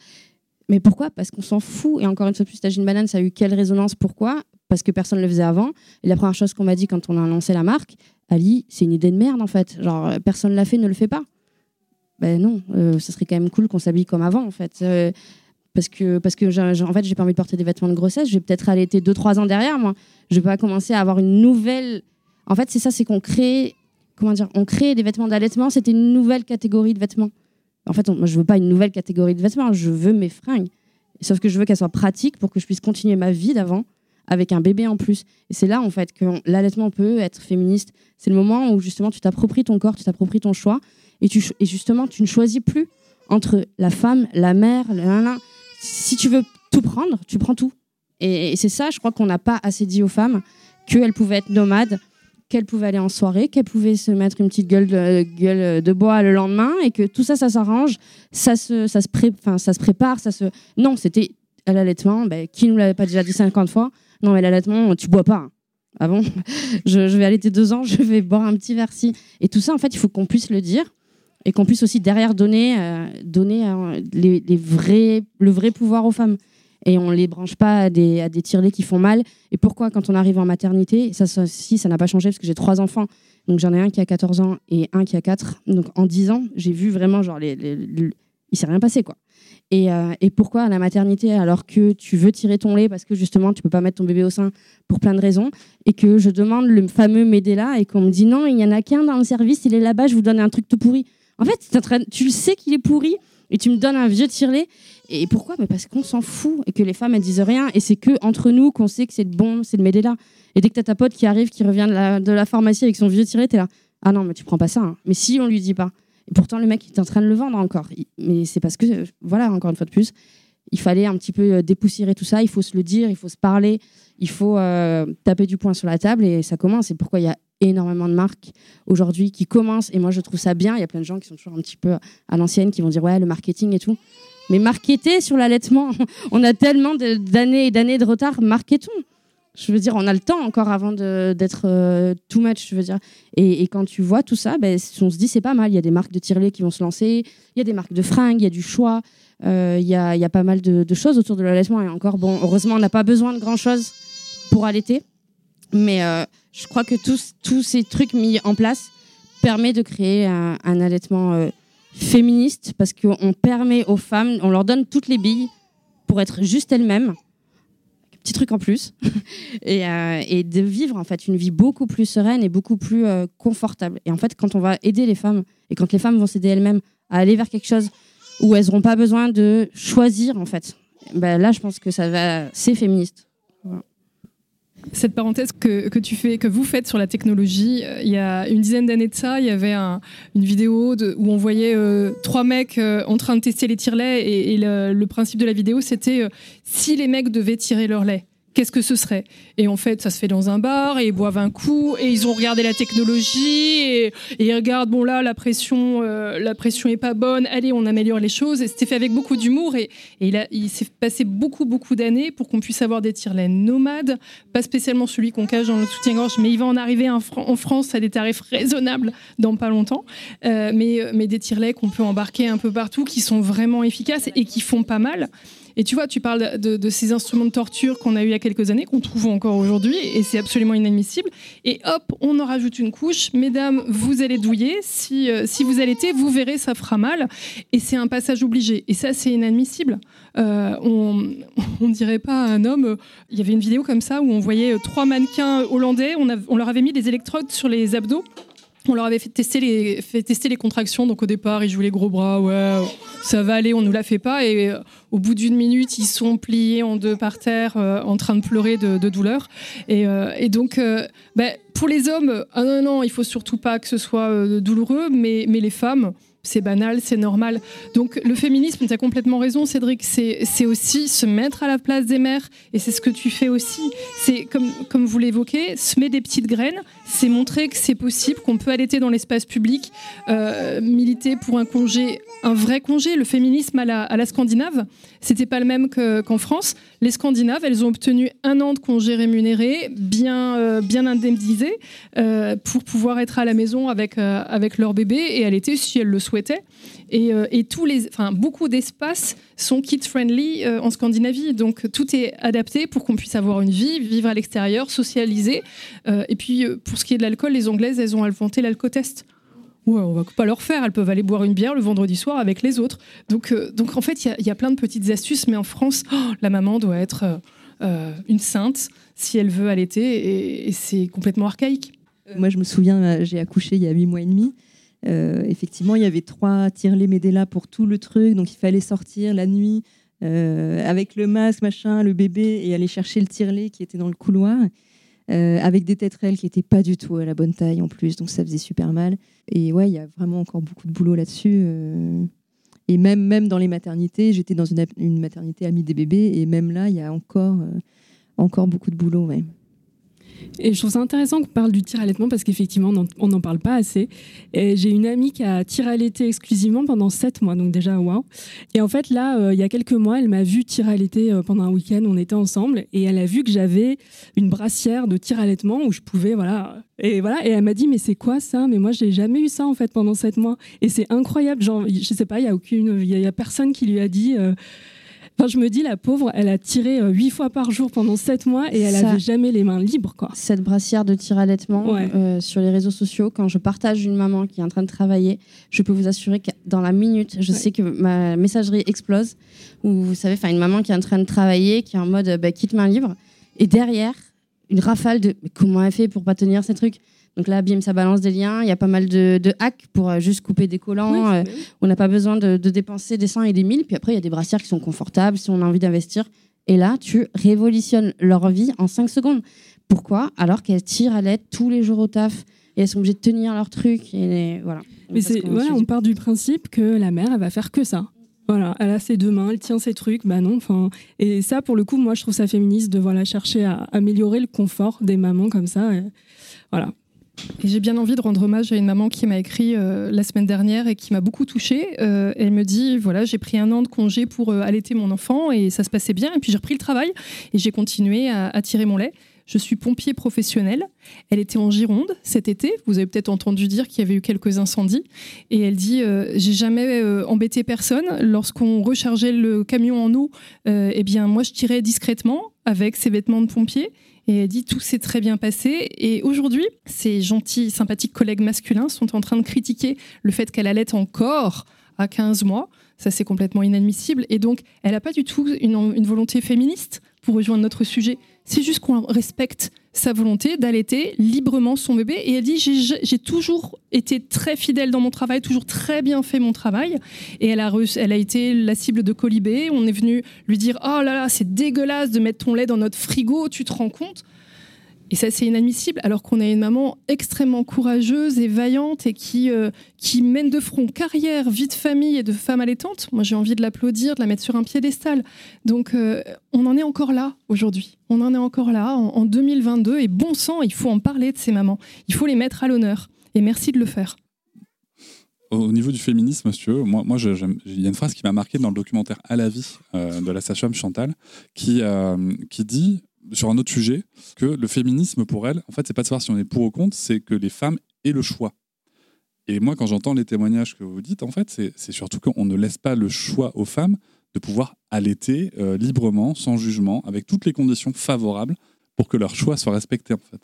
Mais pourquoi? Parce qu'on s'en fout. Et encore une fois plus, Tagine Banane, ça a eu quelle résonance? Pourquoi? Parce que personne ne le faisait avant. Et la première chose qu'on m'a dit quand on a lancé la marque, Ali, c'est une idée de merde en fait. Genre, personne ne l'a fait, ne le fait pas. Ben non, euh, ça serait quand même cool qu'on s'habille comme avant en fait. Euh, parce que parce que en fait j'ai pas envie de porter des vêtements de grossesse. Je vais peut-être allaiter 2-3 ans derrière moi. Je vais pas commencer à avoir une nouvelle en fait c'est ça c'est qu'on crée comment dire on crée des vêtements d'allaitement. C'était une nouvelle catégorie de vêtements. En fait moi je veux pas une nouvelle catégorie de vêtements. Je veux mes fringues. Sauf que je veux qu'elles soient pratiques pour que je puisse continuer ma vie d'avant avec un bébé en plus. Et c'est là en fait que l'allaitement peut être féministe. C'est le moment où justement tu t'appropries ton corps tu t'appropries ton choix. Et, tu, et justement, tu ne choisis plus entre la femme, la mère, le nana. Si tu veux tout prendre, tu prends tout. Et, c'est ça, je crois qu'on n'a pas assez dit aux femmes qu'elles pouvaient être nomades, qu'elles pouvaient aller en soirée, qu'elles pouvaient se mettre une petite gueule de, bois le lendemain et que tout ça, ça s'arrange, ça se, ça, se prépare, ça se... Non, c'était à l'allaitement, ben, qui nous l'avait pas déjà dit 50 fois? Non, mais l'allaitement, tu bois pas. Ah bon? Je, je vais allaiter deux ans, je vais boire un petit versi. Et tout ça, en fait, il faut qu'on puisse le dire et qu'on puisse aussi derrière donner, euh, donner euh, les, le vrai pouvoir aux femmes. Et on ne les branche pas à des, à des tirelets qui font mal. Et pourquoi, quand on arrive en maternité, ça, ça si, ça n'a pas changé parce que j'ai trois enfants. Donc j'en ai un qui a 14 ans et un qui a 4. Donc en 10 ans, j'ai vu vraiment, genre, les, il s'est rien passé, quoi. Et, euh, et pourquoi à la maternité, alors que tu veux tirer ton lait parce que justement, tu peux pas mettre ton bébé au sein pour plein de raisons, et que je demande le fameux Medela et qu'on me dit non, il y en a qu'un dans le service, il est là-bas, je vous donne un truc tout pourri. En fait, tu le sais qu'il est pourri et tu me donnes un vieux tire-lait. Et pourquoi? Mais parce qu'on s'en fout et que les femmes elles disent rien et c'est que entre nous qu'on sait que c'est le bon, c'est le Medela. Et dès que t'as ta pote qui arrive, qui revient de la, de pharmacie avec son vieux tire-lait, t'es là. Ah non, mais tu prends pas ça. hein. Mais si on lui dit pas. Et pourtant le mec il est en train de le vendre encore. Mais c'est parce que voilà encore une fois de plus, il fallait un petit peu euh, dépoussiérer tout ça. Il faut se le dire, il faut se parler, il faut euh, taper du poing sur la table et ça commence. C'est pourquoi il y a énormément de marques aujourd'hui qui commencent et moi je trouve ça bien. Il y a plein de gens qui sont toujours un petit peu à l'ancienne qui vont dire ouais le marketing et tout. Mais marketer sur l'allaitement, on a tellement d'années et d'années de retard. Marketons. Je veux dire, on a le temps encore avant d'être euh, too much. Je veux dire, et, quand tu vois tout ça, ben, on se dit c'est pas mal. Il y a des marques de tirelets qui vont se lancer. Il y a des marques de fringues. Il y a du choix. Euh, Il y, a, pas mal de, choses autour de l'allaitement. Et encore, bon, heureusement, on n'a pas besoin de grand chose pour allaiter. Mais euh, je crois que tous, ces trucs mis en place permettent de créer un, allaitement féministe parce qu'on permet aux femmes, on leur donne toutes les billes pour être juste elles-mêmes. Petit truc en plus. et, euh, et de vivre en fait une vie beaucoup plus sereine et beaucoup plus euh, confortable. Et en fait, quand on va aider les femmes et quand les femmes vont s'aider elles-mêmes à aller vers quelque chose où elles n'auront pas besoin de choisir en fait, ben là, je pense que ça va, c'est féministe. Cette parenthèse que, que tu fais, que vous faites sur la technologie, euh, il y a une dizaine d'années de ça, il y avait un- une vidéo où on voyait euh, trois mecs euh, en train de tester les tire-laits et, et le, principe de la vidéo c'était si les mecs devaient tirer leur lait. Qu'est-ce que ce serait? Et en fait, ça se fait dans un bar et ils boivent un coup et ils ont regardé la technologie et, ils regardent bon là la pression, euh, la pression est pas bonne. Allez, on améliore les choses. Et c'était fait avec beaucoup d'humour et, et il, il s'est passé beaucoup beaucoup d'années pour qu'on puisse avoir des tire-laits nomades pas spécialement celui qu'on cache dans le soutien-gorge, mais il va en arriver en, Fran- en France à des tarifs raisonnables dans pas longtemps. Euh, mais, mais des tire-laits qu'on peut embarquer un peu partout, qui sont vraiment efficaces et qui font pas mal. Et tu vois, tu parles de, ces instruments de torture qu'on a eu il y a quelques années, qu'on trouve encore aujourd'hui, et c'est absolument inadmissible. Et hop, on en rajoute une couche. Mesdames, vous allez douiller. Si, euh, si vous allaitez, vous verrez, ça fera mal. Et c'est un passage obligé. Et ça, c'est inadmissible. Euh, on, on dirait pas à un homme. Il y avait une vidéo comme ça où on voyait trois mannequins hollandais. On leur avait mis des électrodes sur les abdos. On leur avait fait tester les, contractions. Donc au départ, ils jouaient les gros bras. Ouais, ça va aller, on nous la fait pas. Et euh, au bout d'une minute, ils sont pliés en deux par terre, euh, en train de pleurer de, douleur. Et, euh, donc, ben, pour les hommes, ah non, non, il faut surtout pas que ce soit douloureux. Mais les femmes, c'est banal, c'est normal. Donc le féminisme, tu as complètement raison Cédric, c'est aussi se mettre à la place des mères, et c'est ce que tu fais aussi. C'est comme, comme vous l'évoquez, semer des petites graines, c'est montrer que c'est possible, qu'on peut allaiter dans l'espace public, euh, militer pour un congé, un vrai congé. Le féminisme à la, à la scandinave, c'était pas le même que- qu'en France. Les Scandinaves, elles ont obtenu un an de congé rémunéré, bien, euh, indemnisé, euh, pour pouvoir être à la maison avec, euh, leur bébé et allaiter si elles le souhaitaient. Et, tous les, beaucoup d'espaces sont kid-friendly en Scandinavie. Donc tout est adapté pour qu'on puisse avoir une vie, vivre à l'extérieur, socialiser. Et puis pour ce qui est de l'alcool, les Anglaises, elles ont inventé l'alcotest. Ouais, on va pas leur faire. Elles peuvent aller boire une bière le vendredi soir avec les autres. Donc, euh, donc en fait, il y a- plein de petites astuces. Mais en France, oh, la maman doit être euh, euh, une sainte si elle veut allaiter. Et, et c'est complètement archaïque. Moi, je me souviens, j'ai accouché il y a huit mois et demi. Effectivement, il y avait trois tirelets Medela pour tout le truc, donc il fallait sortir la nuit avec le masque, machin, le bébé, et aller chercher le tirelet qui était dans le couloir. Euh, avec des tétrelles qui n'étaient pas du tout à la bonne taille en plus, donc ça faisait super mal. Et ouais, il y a vraiment encore beaucoup de boulot là-dessus. euh. Et même, même dans les maternités, j'étais dans une, une maternité amie des bébés, et même là, il y a encore, euh, encore beaucoup de boulot. Ouais. Et je trouve ça intéressant qu'on parle du tir à l'allaitement parce qu'effectivement, on n'en- parle pas assez. J'ai une amie qui a tiré à l'été exclusivement pendant sept mois, donc déjà, waouh. Et en fait, là, euh, il y a quelques mois, elle m'a vu tirer à l'été euh, pendant un week-end, on était ensemble, et elle a vu que j'avais une brassière de tir allaitement où je pouvais, voilà. Et voilà, et elle m'a dit, mais c'est quoi ça? Mais moi, j'ai jamais eu ça, en fait, pendant sept mois. Et c'est incroyable, genre, je sais pas, il y a aucune, il y a personne qui lui a dit. euh, Enfin, je me dis, la pauvre, elle a tiré euh, huit fois par jour pendant sept mois et elle Ça- avait jamais les mains libres, quoi. Cette brassière de tir Ouais. euh, sur les réseaux sociaux, quand je partage une maman qui est en train de travailler, je peux vous assurer que dans la minute, je Ouais. sais que ma messagerie explose. Ou vous savez, une maman qui est en train de travailler, qui est en mode euh, bah, quitte main libre, et derrière une rafale de mais comment elle fait pour pas tenir ces trucs? Donc là, bim, ça balance des liens. Il y a pas mal de, de hacks pour euh, juste couper des collants. Euh, on n'a pas besoin de, de dépenser des 100 et des 1000. Puis après, il y a des brassières qui sont confortables si on a envie d'investir. Et là, tu révolutionnes leur vie en 5 secondes. Pourquoi? Alors qu'elles tirent à l'aide tous les jours au taf et elles sont obligées de tenir leur truc. Et voilà. Mais c'est qu'on voilà, on part du principe que la mère, elle va faire que ça. Voilà, elle a ses deux mains, elle tient ses trucs, bah non. Enfin, et ça, pour le coup, moi, je trouve ça féministe de voilà chercher à améliorer le confort des mamans comme ça. et voilà. J'ai bien envie de rendre hommage à une maman qui m'a écrit euh, la semaine dernière et qui m'a beaucoup touchée. Euh, elle me dit voilà, j'ai pris un an de congé pour euh, allaiter mon enfant et ça se passait bien. Et puis j'ai repris le travail et j'ai continué à, à tirer mon lait. Je suis pompier professionnel. Elle était en Gironde cet été. Vous avez peut-être entendu dire qu'il y avait eu quelques incendies. Et elle dit J'ai jamais embêté personne. Lorsqu'on rechargeait le camion en eau, eh bien, moi, je tirais discrètement avec ses vêtements de pompier. Et elle dit tout s'est très bien passé. Et aujourd'hui, ces gentils, sympathiques collègues masculins sont en train de critiquer le fait qu'elle allait encore à 15 mois. Ça, c'est complètement inadmissible. Et donc, elle n'a pas du tout une, une volonté féministe pour rejoindre notre sujet. C'est juste qu'on respecte sa volonté d'allaiter librement son bébé. Et elle dit J'ai toujours été très fidèle dans mon travail, toujours très bien fait mon travail. Et elle a, elle a été la cible de Colibé. On est venu lui dire Oh là là, c'est dégueulasse de mettre ton lait dans notre frigo, tu te rends compte? Et ça, c'est inadmissible, alors qu'on a une maman extrêmement courageuse et vaillante et qui, euh, qui mène de front carrière, vie de famille et de femme allaitante. Moi, j'ai envie de l'applaudir, de la mettre sur un piédestal. Donc, euh, on en est encore là aujourd'hui. On en est encore là en, en 2022. Et bon sang, il faut en parler de ces mamans. Il faut les mettre à l'honneur. Et merci de le faire. Au au niveau du féminisme, si tu veux, moi, il y a une phrase qui m'a marqué dans le documentaire À la vie euh, de la sage-femme Chantal, qui, qui dit, sur un autre sujet, que le féminisme pour elle, en fait, c'est pas de savoir si on est pour ou contre, c'est que les femmes aient le choix. Et moi, quand j'entends les témoignages que vous dites, en fait, c'est surtout qu'on ne laisse pas le choix aux femmes de pouvoir allaiter euh, librement, sans jugement, avec toutes les conditions favorables pour que leur choix soit respecté, en fait.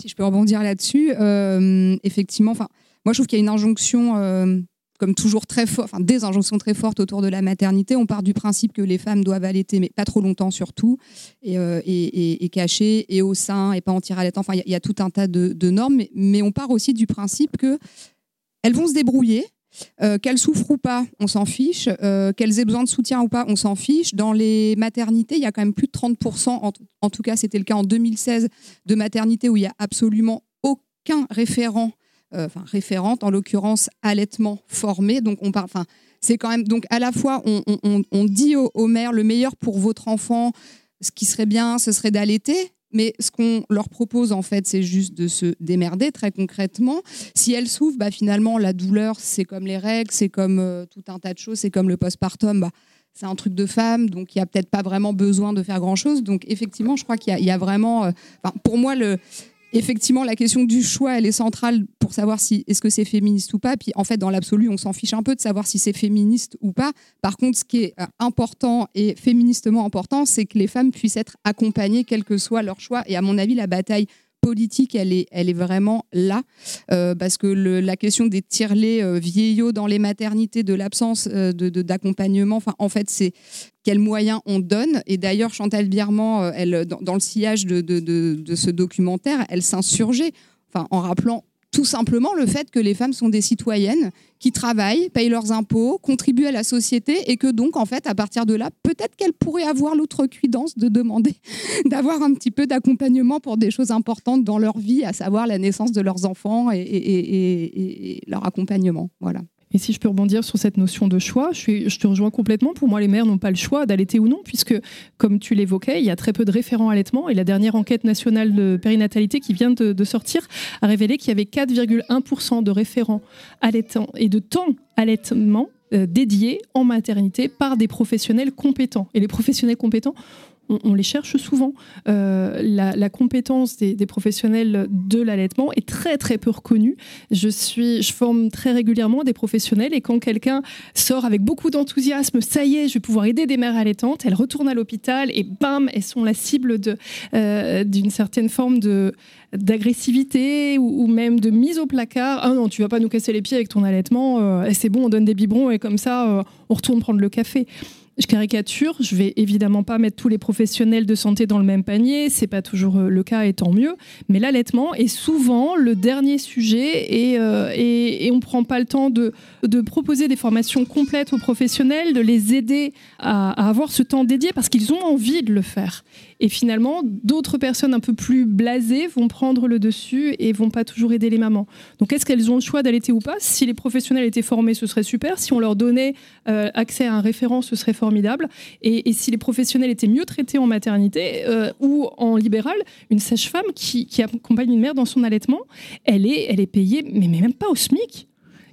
Si je peux rebondir là-dessus, euh, effectivement, moi je trouve qu'il y a une injonction, euh, comme toujours très forte, enfin des injonctions très fortes autour de la maternité. On part du principe que les femmes doivent allaiter, mais pas trop longtemps surtout, et, euh, et, et, cacher, et au sein, et pas en tir allaitant. Enfin, il y, a- tout un tas de, normes, mais, on part aussi du principe que elles vont se débrouiller. Euh, qu'elles souffrent ou pas, on s'en fiche. Euh, qu'elles aient besoin de soutien ou pas, on s'en fiche. Dans les maternités, il y a quand même plus de 30%, en, en tout cas c'était le cas en 2016, de maternités où il y a absolument aucun référent, enfin référente en l'occurrence allaitement formé. Donc on parle, enfin c'est quand même donc à la fois on, on- on- dit aux, mères le meilleur pour votre enfant, ce qui serait bien, ce serait d'allaiter. Mais ce qu'on leur propose, en fait, c'est juste de se démerder très concrètement. Si elles souffrent, bah, finalement, la douleur, c'est comme les règles, c'est comme euh, tout un tas de choses, c'est comme le postpartum. Bah, c'est un truc de femme, donc il n'y a peut-être pas vraiment besoin de faire grand-chose. Donc, effectivement, je crois qu'il y y, a vraiment. euh, pour moi, le, effectivement, la question du choix, elle est centrale pour savoir si est-ce que c'est féministe ou pas. Puis en fait, dans l'absolu, on s'en fiche un peu de savoir si c'est féministe ou pas. Par contre, ce qui est euh, important et féministement important, c'est que les femmes puissent être accompagnées, quel que soit leur choix. Et à mon avis, la bataille politique, elle est, elle est vraiment là, Euh, parce que la question des tirelets euh, vieillots dans les maternités, de l'absence euh, d'accompagnement, en fait, c'est quels moyens on donne. Et d'ailleurs, Chantal Bierman, euh, elle, dans, dans le sillage de, de- de- de ce documentaire, elle s'insurgeait, enfin, en rappelant tout simplement le fait que les femmes sont des citoyennes qui travaillent, payent leurs impôts, contribuent à la société et que donc, en fait, à partir de là, peut-être qu'elles pourraient avoir l'outrecuidance de demander d'avoir un petit peu d'accompagnement pour des choses importantes dans leur vie, à savoir la naissance de leurs enfants et, et leur accompagnement. Voilà. Et si je peux rebondir sur cette notion de choix, je, te rejoins complètement. Pour moi, les mères n'ont pas le choix d'allaiter ou non, puisque, comme tu l'évoquais, il y a très peu de référents allaitement. Et la dernière enquête nationale de périnatalité qui vient de, sortir a révélé qu'il y avait 4,1% de référents allaitants et de temps allaitement euh, dédiés en maternité par des professionnels compétents. Et les professionnels compétents, on, les cherche souvent. Euh, la, compétence des, professionnels de l'allaitement est très très peu reconnue. Je suis, je forme très régulièrement des professionnels et quand quelqu'un sort avec beaucoup d'enthousiasme, ça y est, je vais pouvoir aider des mères allaitantes, elles retournent à l'hôpital et bam, elles sont la cible euh, d'une certaine forme de d'agressivité ou, même de mise au placard. Ah non, tu vas pas nous casser les pieds avec ton allaitement. Euh, c'est bon, on donne des biberons et comme ça, on retourne prendre le café. Je caricature, je vais évidemment pas mettre tous les professionnels de santé dans le même panier, c'est pas toujours euh, le cas et tant mieux, mais l'allaitement est souvent le dernier sujet et, euh, et, et on prend pas le temps de, proposer des formations complètes aux professionnels, de les aider à avoir ce temps dédié parce qu'ils ont envie de le faire. Et finalement, d'autres personnes un peu plus blasées vont prendre le dessus et vont pas toujours aider les mamans. Donc est-ce qu'elles ont le choix d'allaiter ou pas Si les professionnels étaient formés, ce serait super. Si on leur donnait euh, accès à un référent, ce serait formidable. Et, si les professionnels étaient mieux traités en maternité euh, ou en libéral, une sage-femme qui, accompagne une mère dans son allaitement, elle est, elle est payée, mais même pas au SMIC.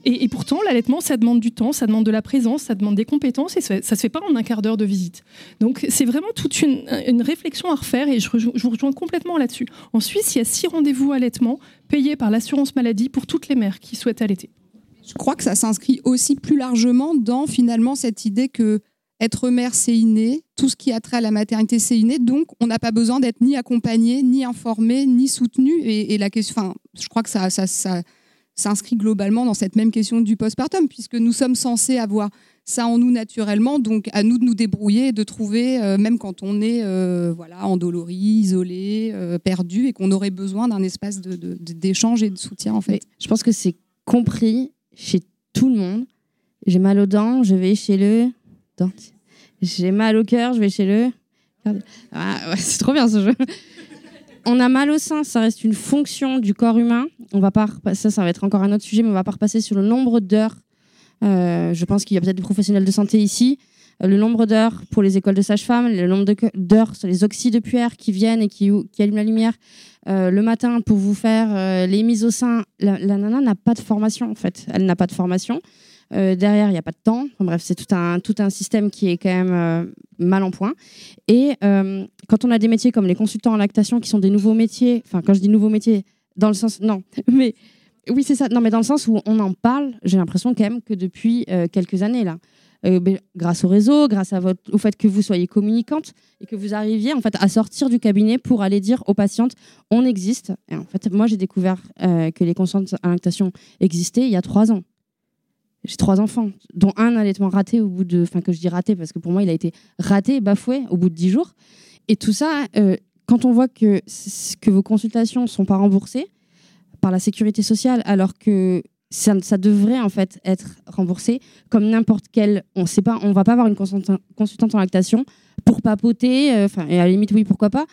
Et, pourtant, l'allaitement, ça demande du temps, ça demande de la présence, ça demande des compétences et ça ne se fait pas en un quart d'heure de visite. Donc, c'est vraiment toute une, réflexion à refaire et je, vous rejoins complètement là-dessus. En Suisse, il y a six rendez-vous allaitement payés par l'assurance maladie pour toutes les mères qui souhaitent allaiter. Je crois que ça s'inscrit aussi plus largement dans finalement cette idée que être mère, c'est inné. Tout ce qui a trait à la maternité, c'est inné. Donc, on n'a pas besoin d'être ni accompagné, ni informé, ni soutenu. Et, la question, enfin, je crois que ça, ça, ça, s'inscrit globalement dans cette même question du postpartum, puisque nous sommes censés avoir ça en nous naturellement, donc à nous de nous débrouiller, de trouver, euh, même quand on est euh, voilà, endolori, isolé, euh, perdu, et qu'on aurait besoin d'un espace d'échange et de soutien, en fait. je pense que c'est compris chez tout le monde. J'ai mal aux dents, je vais chez le. J'ai mal au cœur, je vais chez le... Ah, c'est trop bien ce jeu on a mal au sein, ça reste une fonction du corps humain. On va pas ça, ça va être encore un autre sujet, mais on va pas repasser sur le nombre d'heures. Euh, je pense qu'il y a peut-être des professionnels de santé ici. Euh, le nombre d'heures pour les écoles de sages-femmes, le nombre d'heures sur les oxydes de qui viennent et qui, allument la lumière euh, le matin pour vous faire les mises au sein. La, nana n'a pas de formation en fait. Elle n'a pas de formation. Euh, derrière, il n'y a pas de temps. bref, c'est tout un, tout un système qui est quand même euh, mal en point. Et euh, quand on a des métiers comme les consultants en lactation, qui sont des nouveaux métiers, enfin, quand je dis nouveaux métiers, dans le sens. Non, mais. Oui, c'est ça. Non, mais dans le sens où on en parle, j'ai l'impression quand même que depuis quelques années, là. Ben, grâce au réseau, grâce au fait que vous soyez communicante et que vous arriviez en fait à sortir du cabinet pour aller dire aux patientes on existe. Et en fait, moi j'ai découvert que les consultantes en lactation existaient il y a trois ans. J'ai trois enfants, dont un allaitement raté au bout de. Enfin, que je dis raté parce que pour moi, il a été raté, bafoué au bout de dix jours. Et tout ça, euh, quand on voit que, que vos consultations ne sont pas remboursées par la sécurité sociale, alors que ça, devrait en fait être remboursé comme n'importe quel. On sait pas, on va pas avoir une consultante en lactation pour papoter. Euh, et à la limite, oui, pourquoi pas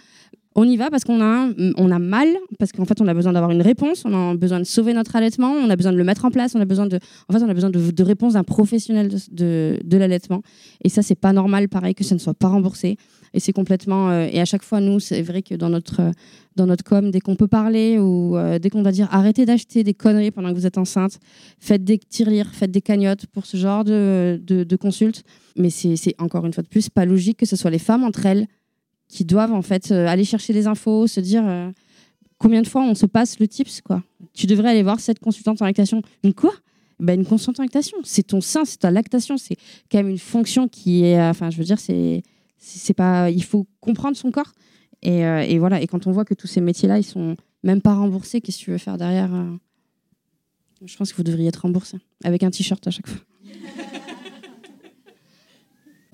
on y va parce qu'on a, on a mal, parce qu'en fait, on a besoin d'avoir une réponse, on a besoin de sauver notre allaitement, on a besoin de le mettre en place, on a besoin de, en on a besoin de, de réponse d'un professionnel de, de, l'allaitement. Et ça, c'est pas normal, pareil, que ça ne soit pas remboursé. Et c'est complètement. Euh, et à chaque fois, nous, c'est vrai que dans notre, dans notre com, dès qu'on peut parler ou euh, dès qu'on va dire arrêtez d'acheter des conneries pendant que vous êtes enceinte, faites des tirelires, faites des cagnottes pour ce genre de, de, consultes. Mais c'est encore une fois de plus pas logique que ce soit les femmes entre elles qui doivent en fait euh, aller chercher les infos, se dire euh, combien de fois on se passe le tips quoi. Tu devrais aller voir cette consultante en lactation. Une quoi? Ben, une consultante en lactation, c'est ton sein, c'est ta lactation, c'est quand même une fonction qui est, euh, enfin, je veux dire, c'est, c'est pas, il faut comprendre son corps. Et, et, voilà. Et quand on voit que tous ces métiers-là, ils sont même pas remboursés, qu'est-ce que tu veux faire derrière Je pense que vous devriez être remboursé avec un t-shirt à chaque fois.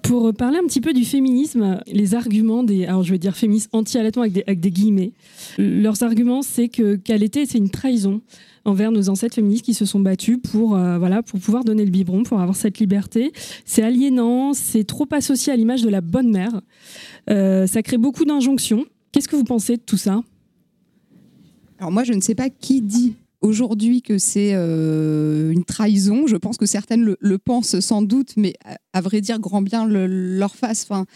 Pour parler un petit peu du féminisme, les arguments des, alors je vais dire féministes anti-allaitement avec des, avec des guillemets, leurs arguments c'est que qu'allaiter c'est une trahison envers nos ancêtres féministes qui se sont battus pour, euh, voilà, pour pouvoir donner le biberon, pour avoir cette liberté. C'est aliénant, c'est trop associé à l'image de la bonne mère. Euh, ça crée beaucoup d'injonctions. Qu'est-ce que vous pensez de tout ça? Alors moi, je ne sais pas qui dit aujourd'hui que c'est euh, une trahison. Je pense que certaines le, pensent sans doute, mais à, vrai dire, grand bien leur face. Enfin,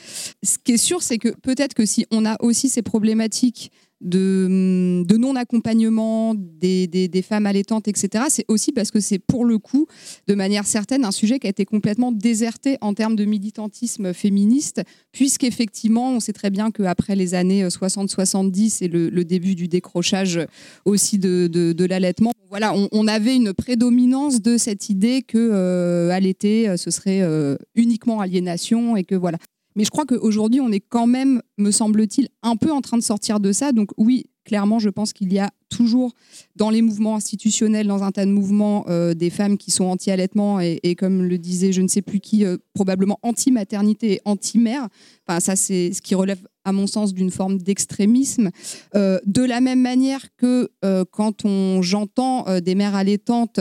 ce qui est sûr, c'est que peut-être que si on a aussi ces problématiques de, non-accompagnement des, femmes allaitantes, etc., c'est aussi parce que c'est pour le coup, de manière certaine, un sujet qui a été complètement déserté en termes de militantisme féministe, puisqu'effectivement, on sait très bien qu'après les années 60-70 et le, début du décrochage aussi de, l'allaitement, voilà, on, avait une prédominance de cette idée que euh, allaiter, ce serait euh, uniquement aliénation et que voilà. Mais je crois qu'aujourd'hui, on est quand même, me semble-t-il, un peu en train de sortir de ça. Donc oui, clairement, je pense qu'il y a toujours dans les mouvements institutionnels, dans un tas de mouvements, euh, des femmes qui sont anti-allaitement et, comme le disait je ne sais plus qui, euh, probablement anti-maternité et anti-mère. Enfin, ça, c'est ce qui relève à mon sens, d'une forme d'extrémisme. Euh, de la même manière que quand on, j'entends des mères allaitantes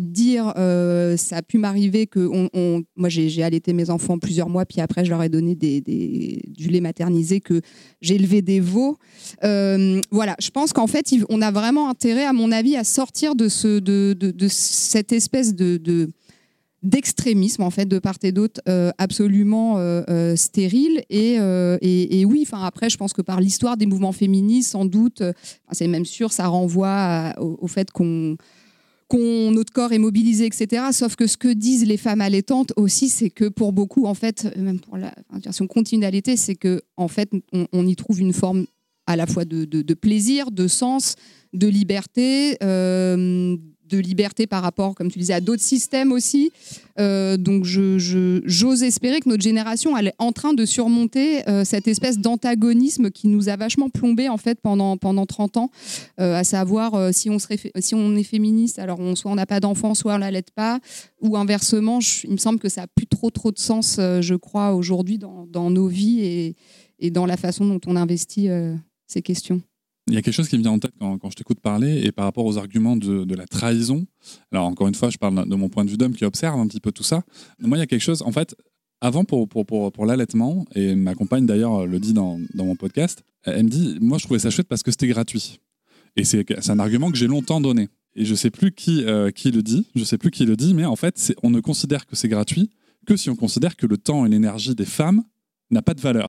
dire ça a pu m'arriver que moi j'ai, allaité mes enfants plusieurs mois, puis après je leur ai donné du lait maternisé, que j'ai élevé des veaux. voilà, je pense qu'en fait, on a vraiment intérêt, à mon avis, à sortir de, ce, de, de, cette espèce de d'extrémisme en fait de part et d'autre euh, absolument euh, euh, stérile. Et, oui enfin après je pense que par l'histoire des mouvements féministes sans doute c'est même sûr ça renvoie au, fait qu'on notre corps est mobilisé etc sauf que ce que disent les femmes allaitantes aussi c'est que pour beaucoup en fait même la version continue d'allaiter c'est que en fait on, y trouve une forme à la fois de, de, plaisir de sens de liberté de liberté par rapport, comme tu disais, à d'autres systèmes aussi. Euh, donc, j'ose espérer que notre génération elle est en train de surmonter euh, cette espèce d'antagonisme qui nous a vachement plombé en fait pendant, pendant 30 ans, euh, à savoir si, on serait, si on est féministe, alors soit on n'a pas d'enfant, soit on l'aide pas, ou inversement, il me semble que ça n'a plus trop trop de sens, je crois, aujourd'hui dans, nos vies et, dans la façon dont on investit ces questions. Il y a quelque chose qui me vient en tête quand, je t'écoute parler et par rapport aux arguments de, la trahison. Alors, encore une fois, je parle de mon point de vue d'homme qui observe un petit peu tout ça. Moi, il y a quelque chose, en fait, avant pour, pour, pour, l'allaitement, et ma compagne d'ailleurs le dit dans, dans, mon podcast, elle me dit Moi, je trouvais ça chouette parce que c'était gratuit. Et c'est un argument que j'ai longtemps donné. Et je sais plus qui, euh, qui le dit, je sais plus qui le dit, mais en fait, on ne considère que c'est gratuit que si on considère que le temps et l'énergie des femmes n'a pas de valeur.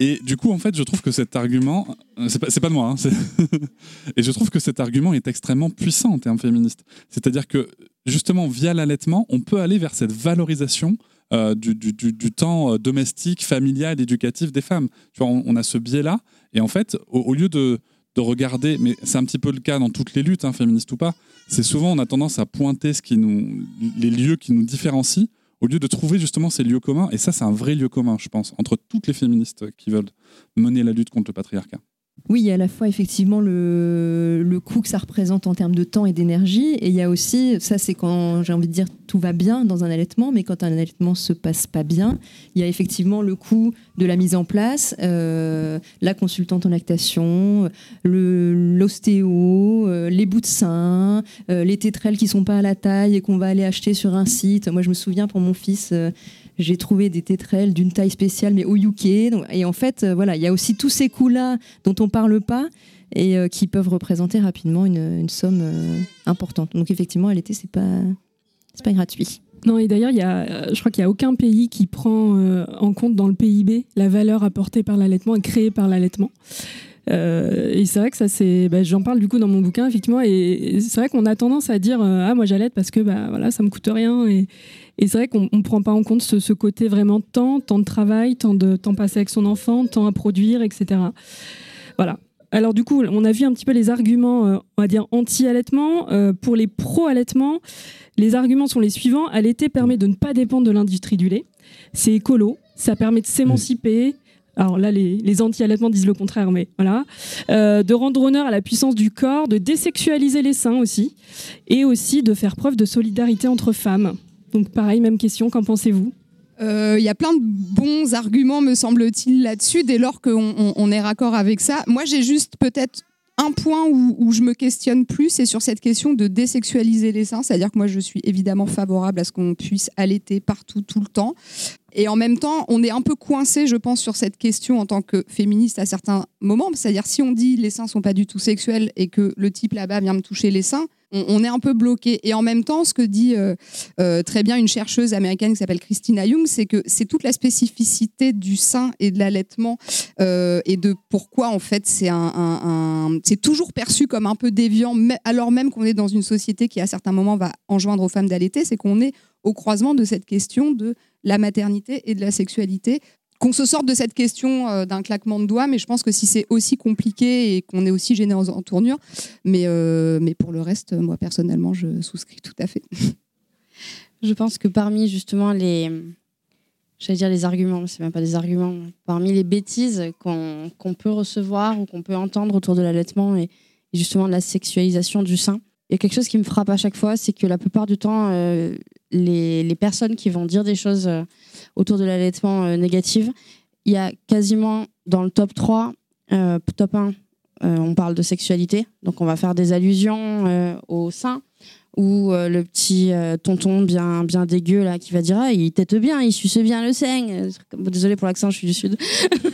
Et du coup, en fait, je trouve que cet argument, euh, c'est pas, de moi, hein, et je trouve que cet argument est extrêmement puissant en termes féministes. C'est-à-dire que justement, via l'allaitement, on peut aller vers cette valorisation euh, du, temps euh, domestique, familial, éducatif des femmes. Tu vois, on, a ce biais-là, et en fait, au, lieu de, de, regarder, mais c'est un petit peu le cas dans toutes les luttes, hein, féministes ou pas, c'est souvent on a tendance à pointer les lieux qui nous différencient au lieu de trouver justement ces lieux communs, et ça c'est un vrai lieu commun, je pense, entre toutes les féministes qui veulent mener la lutte contre le patriarcat. Oui, il y a à la fois effectivement le, le coût que ça représente en termes de temps et d'énergie, et il y a aussi, ça c'est quand j'ai envie de dire tout va bien dans un allaitement, mais quand un allaitement se passe pas bien, il y a effectivement le coût de la mise en place, euh, la consultante en lactation, l'ostéo, euh, les bouts de sein, euh, les tétrelles qui sont pas à la taille et qu'on va aller acheter sur un site. Moi, je me souviens pour mon fils j'ai trouvé des tétrelles d'une taille spéciale, mais au UK. et en fait, euh, voilà, il y a aussi tous ces coûts-là dont on parle pas et euh, qui peuvent représenter rapidement une, somme euh, importante. Donc effectivement, à l'été, c'est pas c'est pas gratuit. Non, et d'ailleurs, je crois qu'il n'y a aucun pays qui prend en compte dans le PIB la valeur apportée par l'allaitement et créée par l'allaitement. Et c'est vrai que ça, c'est, bah, j'en parle du coup dans mon bouquin, effectivement. Et c'est vrai qu'on a tendance à dire Ah, moi j'allaite parce que bah, voilà, ça me coûte rien. Et, et c'est vrai qu'on ne prend pas en compte ce, côté vraiment temps, temps de travail, temps, de, temps passé avec son enfant, temps à produire, etc. Voilà. Alors du coup, on a vu un petit peu les arguments, euh, on va dire, anti-allaitement. Euh, pour les pro-allaitement, les arguments sont les suivants. Allaiter permet de ne pas dépendre de l'industrie du lait. C'est écolo, ça permet de s'émanciper. Alors là, les, les anti-allaitements disent le contraire, mais voilà. Euh, de rendre honneur à la puissance du corps, de désexualiser les seins aussi, et aussi de faire preuve de solidarité entre femmes. Donc pareil, même question, qu'en pensez-vous il euh, y a plein de bons arguments, me semble-t-il, là-dessus, dès lors qu'on on, on est raccord avec ça. Moi, j'ai juste peut-être un point où, où, je me questionne plus, c'est sur cette question de désexualiser les seins. C'est-à-dire que moi, je suis évidemment favorable à ce qu'on puisse allaiter partout, tout le temps. Et en même temps, on est un peu coincé, je pense, sur cette question en tant que féministe à certains moments. C'est-à-dire, si on dit les seins sont pas du tout sexuels et que le type là-bas vient me toucher les seins, on, est un peu bloqué. Et en même temps, ce que dit euh, euh, très bien une chercheuse américaine qui s'appelle Christina Young, c'est que c'est toute la spécificité du sein et de l'allaitement euh, et de pourquoi en fait c'est un c'est toujours perçu comme un peu déviant, alors même qu'on est dans une société qui à certains moments va enjoindre aux femmes d'allaiter, c'est qu'on est au croisement de cette question de la maternité et de la sexualité qu'on se sorte de cette question euh, d'un claquement de doigts, mais je pense que si c'est aussi compliqué et qu'on est aussi gêné en, tournure, mais, euh, mais pour le reste, moi personnellement, je souscris tout à fait. Je pense que parmi justement les, j'allais dire les arguments, c'est même pas des arguments, parmi les bêtises qu'on qu peut recevoir ou qu'on peut entendre autour de l'allaitement et, justement de la sexualisation du sein, il y a quelque chose qui me frappe à chaque fois, c'est que la plupart du temps, euh, les, personnes qui vont dire des choses euh, autour de l'allaitement euh, négatives, il y a quasiment dans le top 3, euh, top 1, on parle de sexualité, donc on va faire des allusions au sein ou le petit tonton bien bien dégueu là qui va dire ah il tète bien il suce bien le sein désolé pour l'accent je suis du sud.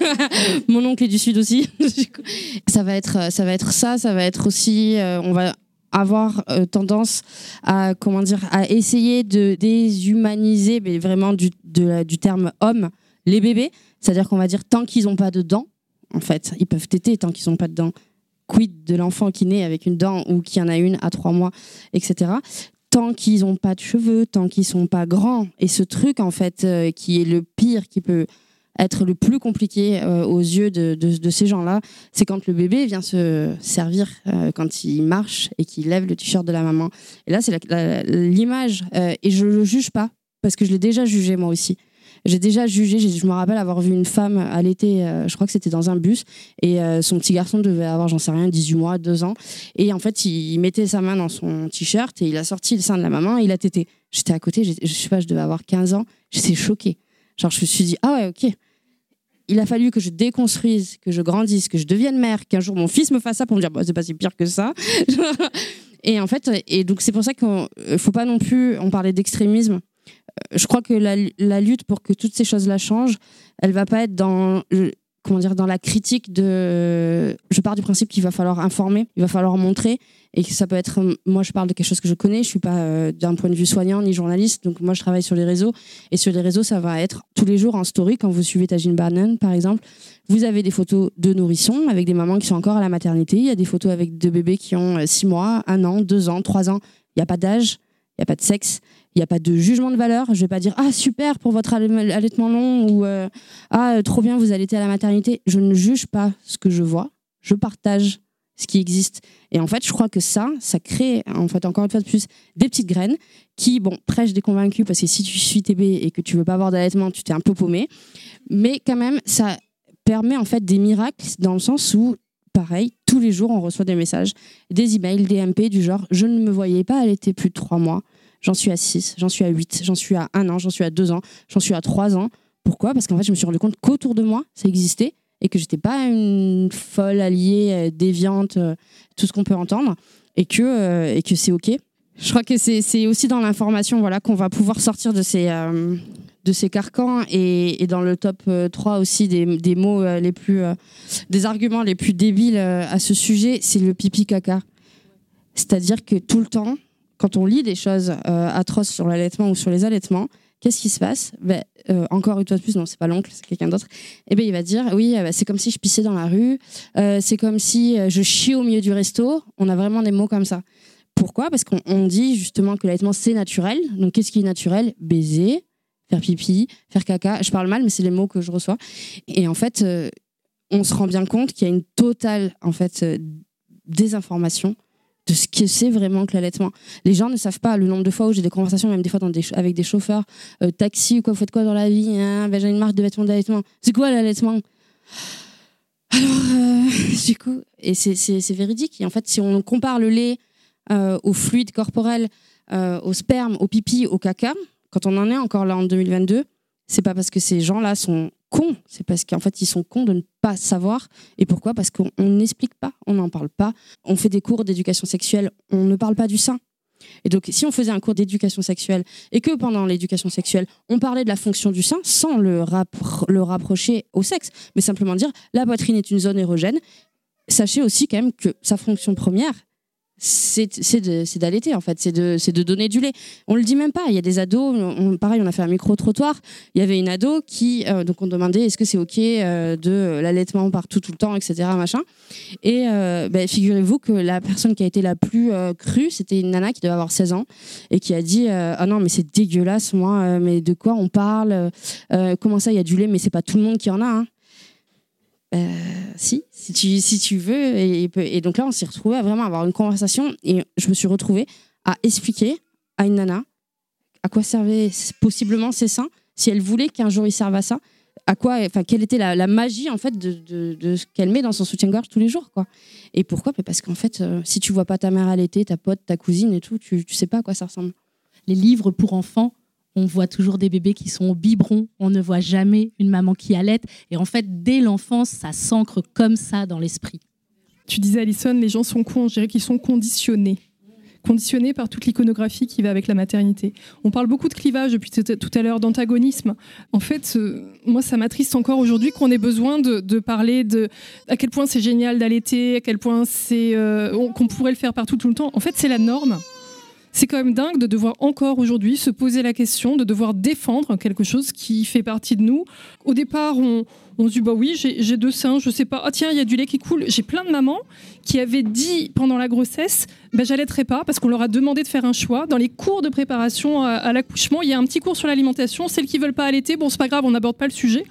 Mon oncle est du sud aussi. Ça va être ça va être ça ça va être aussi on va avoir euh, tendance à comment dire à essayer de déshumaniser mais vraiment du du terme homme les bébés. C'est-à-dire qu'on va dire tant qu'ils n'ont pas de dents en fait ils peuvent téter tant qu'ils n'ont pas de dents. Quid de l'enfant qui naît avec une dent ou qui en a une à trois mois, etc. Tant qu'ils n'ont pas de cheveux, tant qu'ils sont pas grands, et ce truc en fait euh, qui est le pire, qui peut être le plus compliqué euh, aux yeux de, ces gens-là, c'est quand le bébé vient se servir, euh, quand il marche et qu'il lève le t-shirt de la maman. Et là, c'est l'image, euh, et je le juge pas, parce que je l'ai déjà jugé moi aussi j'ai déjà jugé, je me rappelle avoir vu une femme euh, je crois que c'était dans un bus, et son petit garçon devait avoir, j'en sais rien, 18 mois, 2 ans. Et en fait, il, mettait sa main dans son t-shirt et il a sorti le sein de la maman et il a tété. J'étais à côté, je sais pas, je devais avoir 15 ans, j'étais choquée. Genre, je me suis dit, ah ouais, ok. Il a fallu que je déconstruise, que je grandisse, que je devienne mère, qu'un jour mon fils me fasse ça pour me dire, bah, c'est pas si pire que ça. et en fait, et donc c'est pour ça qu'il faut pas non plus, on parlait d'extrémisme, je crois que la, la, lutte pour que toutes ces choses-là changent, elle va pas être dans comment dire dans la critique de. Je pars du principe qu'il va falloir informer, il va falloir montrer, et ça peut être. Moi, je parle de quelque chose que je connais. Je suis pas euh, d'un point de vue soignant ni journaliste, donc moi, je travaille sur les réseaux, et sur les réseaux, ça va être tous les jours en story quand vous suivez Tajine Barnan, par exemple. Vous avez des photos de nourrissons avec des mamans qui sont encore à la maternité. Il y a des photos avec deux bébés qui ont euh, six mois, un an, deux ans, trois ans. Il n'y a pas d'âge, il n'y a pas de sexe, il n'y a pas de jugement de valeur. Je vais pas dire ah super pour votre allaitement long ou euh, ah trop bien vous allaitez à la maternité. Je ne juge pas ce que je vois, je partage ce qui existe. Et en fait, je crois que ça, ça crée en fait encore une fois de plus des petites graines qui bon prêchent des convaincus parce que si tu suis TB et que tu veux pas avoir d'allaitement, tu t'es un peu paumé. Mais quand même, ça permet en fait des miracles dans le sens où pareil, tous les jours, on reçoit des messages, des emails, des MP du genre je ne me voyais pas allaiter plus de trois mois J'en suis à 6, j'en suis à 8, j'en suis à 1 an, j'en suis à 2 ans, j'en suis à 3 ans. Pourquoi? Parce qu'en fait, je me suis rendu compte qu'autour de moi, ça existait et que j'étais pas une folle alliée, euh, déviante, euh, tout ce qu'on peut entendre, et que, euh, et que c'est OK. Je crois que c'est aussi dans l'information voilà, qu'on va pouvoir sortir de ces, de ces carcans et, et, dans le top 3 aussi des, des mots les plus. des arguments les plus débiles à ce sujet, c'est le pipi caca. C'est-à-dire que tout le temps, quand on lit des choses euh, atroces sur l'allaitement ou sur les allaitements, qu'est-ce qui se passe? Ben, euh, Encore une fois de plus, non, c'est pas l'oncle, c'est quelqu'un d'autre. Et ben il va dire, oui, euh, c'est comme si je pissais dans la rue, c'est comme si je chie au milieu du resto. On a vraiment des mots comme ça. Pourquoi? Parce qu'on on dit justement que l'allaitement c'est naturel. Donc qu'est-ce qui est naturel? Baiser, faire pipi, faire caca. Je parle mal, mais c'est les mots que je reçois. Et en fait, on se rend bien compte qu'il y a une totale en fait désinformation de ce que c'est vraiment que l'allaitement. Les gens ne savent pas le nombre de fois où j'ai des conversations, même des fois avec des chauffeurs, euh, taxi ou quoi, vous faites quoi dans la vie hein Ben, J'ai une marque de vêtements d'allaitement. C'est quoi l'allaitement? Alors, euh, du coup, et c'est véridique. Et en fait, si on compare le lait euh, au fluide corporel, euh, au sperme, au pipi, au caca, quand on en est encore là en 2022, c'est pas parce que ces gens-là sont c'est parce qu'en fait ils sont cons de ne pas savoir. Et pourquoi? Parce qu'on on n'explique pas, on n'en parle pas. On fait des cours d'éducation sexuelle, on ne parle pas du sein. Et donc, si on faisait un cours d'éducation sexuelle et que pendant l'éducation sexuelle, on parlait de la fonction du sein sans le, le rapprocher au sexe, mais simplement dire la poitrine est une zone érogène, sachez aussi quand même que sa fonction première, c'est d'allaiter en fait, c'est de, de donner du lait. On le dit même pas. Il y a des ados, on- pareil, on a fait un micro-trottoir. Il y avait une ado qui, euh, donc on demandait est-ce que c'est OK euh, de l'allaitement partout, tout le temps, etc. Machin. Et euh, ben, figurez-vous que la personne qui a été la plus euh, crue, c'était une nana qui devait avoir 16 ans et qui a dit euh, Ah non, mais c'est dégueulasse, moi, euh, mais de quoi on parle? Comment ça, il y a du lait, mais c'est pas tout le monde qui en a. hein. Euh, si, si tu, si tu veux. Et, et donc là, on s'est retrouvé à vraiment avoir une conversation et je me suis retrouvée à expliquer à une nana à quoi servaient possiblement ces seins, si elle voulait qu'un jour ils servent à ça, à quoi, enfin, quelle était la, magie en fait de, de- ce qu'elle met dans son soutien-gorge tous les jours, quoi. Et pourquoi? Parce qu'en fait, euh, si tu vois pas ta mère allaiter, ta pote, ta cousine et tout, tu, tu sais pas à quoi ça ressemble. les livres pour enfants, on voit toujours des bébés qui sont au biberon, on ne voit jamais une maman qui allait. Et en fait, dès l'enfance, ça s'ancre comme ça dans l'esprit. Tu disais, Alison, les gens sont cons, je dirais qu'ils sont conditionnés. Conditionnés par toute l'iconographie qui va avec la maternité. On parle beaucoup de clivage depuis tout à l'heure, d'antagonisme. En fait, euh, moi, ça m'attriste encore aujourd'hui qu'on ait besoin de, parler de à quel point c'est génial d'allaiter, à quel point c'est euh, on- qu'on pourrait le faire partout tout le temps. En fait, c'est la norme. C'est quand même dingue de devoir encore aujourd'hui se poser la question, de devoir défendre quelque chose qui fait partie de nous. Au départ, on, on se dit bah oui, j'ai deux seins, je sais pas. Ah tiens, il y a du lait qui coule. J'ai plein de mamans qui avaient dit pendant la grossesse, bah, j'allaiterai pas parce qu'on leur a demandé de faire un choix. Dans les cours de préparation à, à l'accouchement, il y a un petit cours sur l'alimentation. Celles qui veulent pas allaiter, bon c'est pas grave, on n'aborde pas le sujet.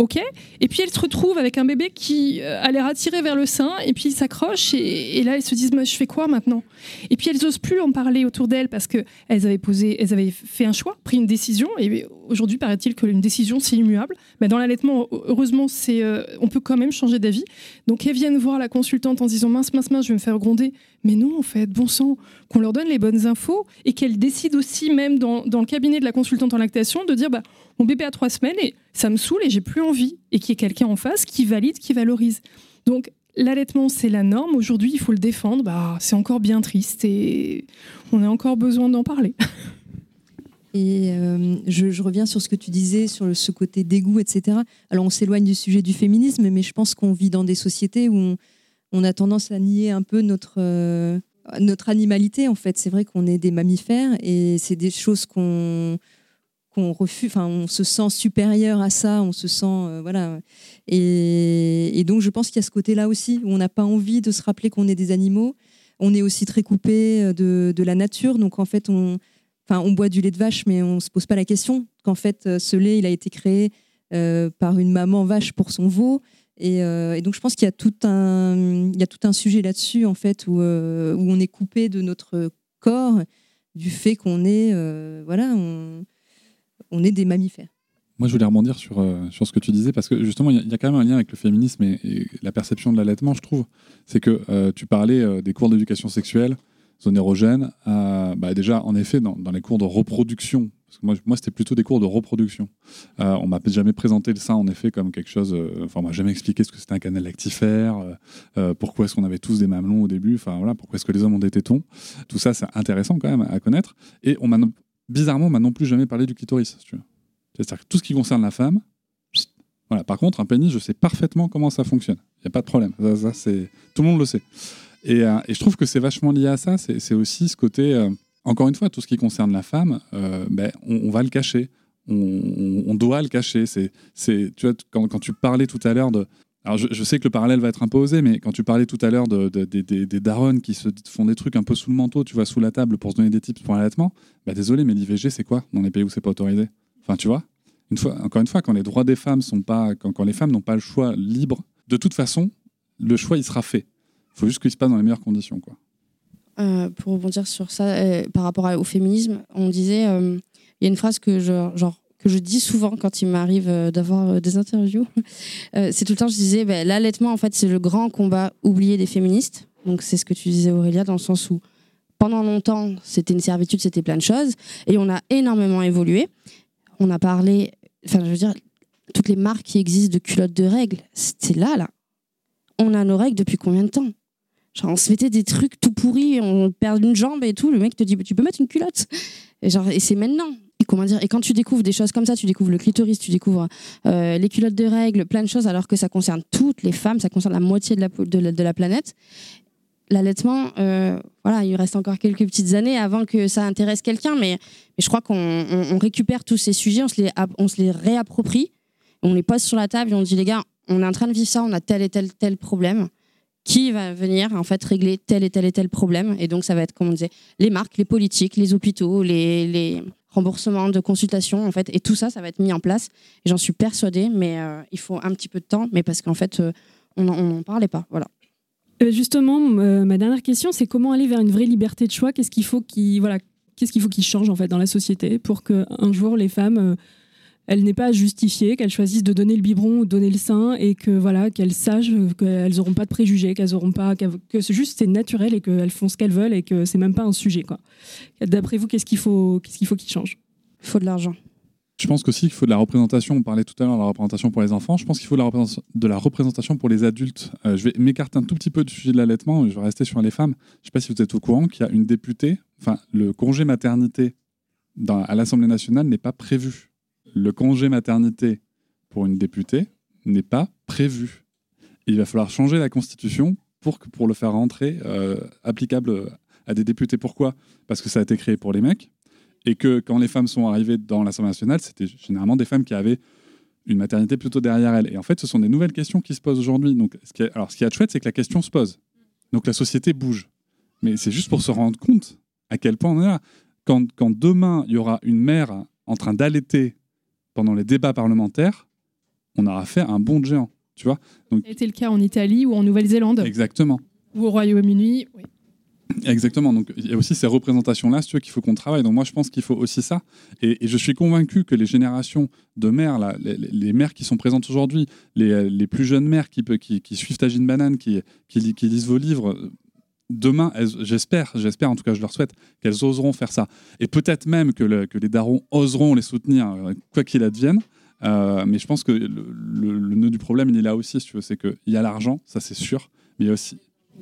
Ok. Et puis elles se retrouvent avec un bébé qui euh, a l'air attiré vers le sein et puis il s'accroche et, là elles se disent je fais quoi maintenant? Et puis elles osent plus en parler autour d'elles parce que elles avaient posé, elles avaient fait un choix, pris une décision et aujourd'hui paraît-il qu'une décision c'est immuable. Mais dans l'allaitement, heureusement, c'est, euh, on peut quand même changer d'avis. Donc elles viennent voir la consultante en disant mince mince mince, je vais me faire gronder. Mais non en fait, bon sang, qu'on leur donne les bonnes infos et qu'elles décident aussi même dans, dans le cabinet de la consultante en lactation de dire bah mon bébé a trois semaines et ça me saoule et j'ai plus envie et qu'il y ait quelqu'un en face qui valide, qui valorise. Donc l'allaitement c'est la norme. Aujourd'hui il faut le défendre. Bah c'est encore bien triste et on a encore besoin d'en parler. Et euh, je, reviens sur ce que tu disais, sur le- ce côté dégoût, etc. Alors, on s'éloigne du sujet du féminisme, mais je pense qu'on vit dans des sociétés où on, on a tendance à nier un peu notre, euh, notre animalité. En fait, c'est vrai qu'on est des mammifères et c'est des choses qu'on qu'on refuse. Enfin, on se sent supérieur à ça, on se sent euh, voilà. Et, donc, je pense qu'il y a ce côté-là aussi où on n'a pas envie de se rappeler qu'on est des animaux. On est aussi très coupé euh, de, la nature, donc en fait, on Enfin, on boit du lait de vache, mais on se pose pas la question qu'en fait, euh, ce lait, il a été créé par une maman vache pour son veau. Et, donc, je pense qu'il y a tout un, il y a tout un sujet là-dessus, en fait, où, où on est coupé de notre corps, du fait qu'on est, voilà, on est des mammifères. Moi, je voulais rebondir sur, euh, sur ce que tu disais, parce que justement, il y, a- quand même un lien avec le féminisme et, la perception de l'allaitement, je trouve. C'est que euh, tu parlais euh, des cours d'éducation sexuelle, zone érogène. bah, déjà, en effet, dans, les cours de reproduction, moi, c'était plutôt des cours de reproduction. On m'a jamais présenté le sein, en effet, comme quelque chose. Enfin, on m'a jamais expliqué ce que c'était un canal lactifère, pourquoi est-ce qu'on avait tous des mamelons au début, enfin voilà, pourquoi est-ce que les hommes ont des tétons. Tout ça, c'est intéressant quand même à connaître. Et on m'a bizarrement, on m'a non plus jamais parlé du clitoris. C'est-à-dire que tout ce qui concerne la femme, voilà. Par contre, un pénis, je sais parfaitement comment ça fonctionne. Il n'y a pas de problème. Ça. Tout le monde le sait. Et, euh, et je trouve que c'est vachement lié à ça. C'est, aussi ce côté, euh, encore une fois, tout ce qui concerne la femme, euh, ben, on, on va le cacher. on, on doit le cacher. C'est, c'est, tu vois, quand, quand tu parlais tout à l'heure de. Alors, je, sais que le parallèle va être un peu osé, mais quand tu parlais tout à l'heure de, de- des- des, darons qui se font des trucs un peu sous le manteau, tu vois, sous la table pour se donner des tips pour l'allaitement, bah désolé, mais l'IVG, c'est quoi dans les pays où c'est pas autorisé? Enfin, tu vois, encore une fois, quand les droits des femmes sont pas, quand, les femmes n'ont pas le choix libre, de toute façon, le choix il sera fait. Il faut juste qu'il se passe dans les meilleures conditions, quoi. Euh, pour rebondir sur ça, euh, par rapport au féminisme, on disait, euh, il y a une phrase que je, que je dis souvent quand il m'arrive euh, d'avoir euh, des interviews. Euh, c'est tout le temps, je disais, ben, l'allaitement, en fait, c'est le grand combat oublié des féministes. Donc, c'est ce que tu disais, Aurélia, dans le sens où pendant longtemps, c'était une servitude, c'était plein de choses. Et on a énormément évolué. On a parlé, enfin, je veux dire, toutes les marques qui existent de culottes de règles, c'était là, là. On a nos règles depuis combien de temps? Genre, on se mettait des trucs tout pourris, on perd une jambe et tout. Le mec te dit, tu peux mettre une culotte? Et, et c'est maintenant. Comment dire, et quand tu découvres des choses comme ça, tu découvres le clitoris, tu découvres euh, les culottes de règles, plein de choses, alors que ça concerne toutes les femmes, ça concerne la moitié de la, planète. L'allaitement, euh, voilà, il reste encore quelques petites années avant que ça intéresse quelqu'un, mais, je crois qu'on on- on récupère tous ces sujets, on se les, on se les réapproprie, on les pose sur la table et on dit, les gars, on est en train de vivre ça, on a tel et tel, tel problème qui va venir en fait régler tel et tel et tel problème? Et donc ça va être, comme on disait, les marques, les politiques, les hôpitaux, les, les remboursements de consultation, en fait, et tout ça, ça va être mis en place. J'en suis persuadée, mais euh, il faut un petit peu de temps, mais parce qu'en fait, euh, on n'en parlait pas. Voilà. Euh, Justement, ma dernière question, c'est comment aller vers une vraie liberté de choix? Qu'est-ce qu'il faut qui voilà, qu'est-ce qu'il faut qui change en fait dans la société pour que un jour les femmes elles n'aient pas à justifier, qu'elles choisissent de donner le biberon ou de donner le sein et que voilà qu'elles sachent qu'elles n'auront pas de préjugés, qu'elles auront pas que c'est juste c'est naturel et qu'elles font ce qu'elles veulent et que c'est même pas un sujet quoi. D'après vous, qu'est-ce qu'il faut qu'est-ce qu'il faut qui change? Il faut de l'argent. Je pense aussi qu'il faut de la représentation. On parlait tout à l'heure de la représentation pour les enfants. Je pense qu'il faut de la, représent- de la représentation pour les adultes. Euh, je vais m'écarter un tout petit peu du sujet de l'allaitement. Je vais rester sur les femmes. Je ne sais pas si vous êtes au courant qu'il y a une députée. Enfin, le congé maternité dans- à l'Assemblée nationale n'est pas prévu. Le congé maternité pour une députée n'est pas prévu. Il va falloir changer la Constitution pour, que, pour le faire rentrer euh, applicable à des députés. Pourquoi? Parce que ça a été créé pour les mecs et que quand les femmes sont arrivées dans l'Assemblée nationale, c'était généralement des femmes qui avaient une maternité plutôt derrière elles. Et en fait, ce sont des nouvelles questions qui se posent aujourd'hui. Donc, ce qui est, alors, ce qui est chouette, c'est que la question se pose. Donc, la société bouge. Mais c'est juste pour se rendre compte à quel point on est là. Quand, quand demain, il y aura une mère en train d'allaiter pendant les débats parlementaires, on aura fait un bond de géant. Tu vois Donc, Ça a été le cas en Italie ou en Nouvelle-Zélande exactement. ou au Royaume-Uni. oui. Exactement. Donc, il y a aussi ces représentations-là, si tu veux, qu'il faut qu'on travaille. Donc, moi, je pense qu'il faut aussi ça. Et, et je suis convaincu que les générations de mères, là, les, les- mères qui sont présentes aujourd'hui, les, les plus jeunes mères qui, peut- qui, qui suivent Tagine Banane, qui, qui, li- qui lisent vos livres, demain, j'espère, j'espère, en tout cas, je leur souhaite, qu'elles oseront faire ça. Et peut-être même que, le- que les darons oseront les soutenir, euh, quoi qu'il advienne. Euh, mais je pense que le, le- le nœud du problème, il est là aussi, si tu veux. C'est qu'il y a l'argent, ça c'est sûr, mais il y a aussi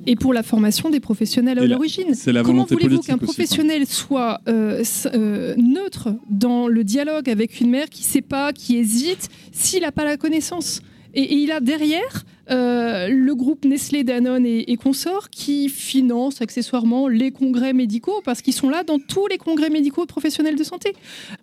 Et pour la formation des professionnels à l'origine. Comment voulez-vous qu'un aussi, professionnel soit euh, euh, neutre dans le dialogue avec une mère qui ne sait pas, qui hésite, s'il n'a pas la connaissance? Et, et il a derrière euh, le groupe Nestlé, Danone et, et consorts qui finance accessoirement les congrès médicaux parce qu'ils sont là dans tous les congrès médicaux professionnels de santé.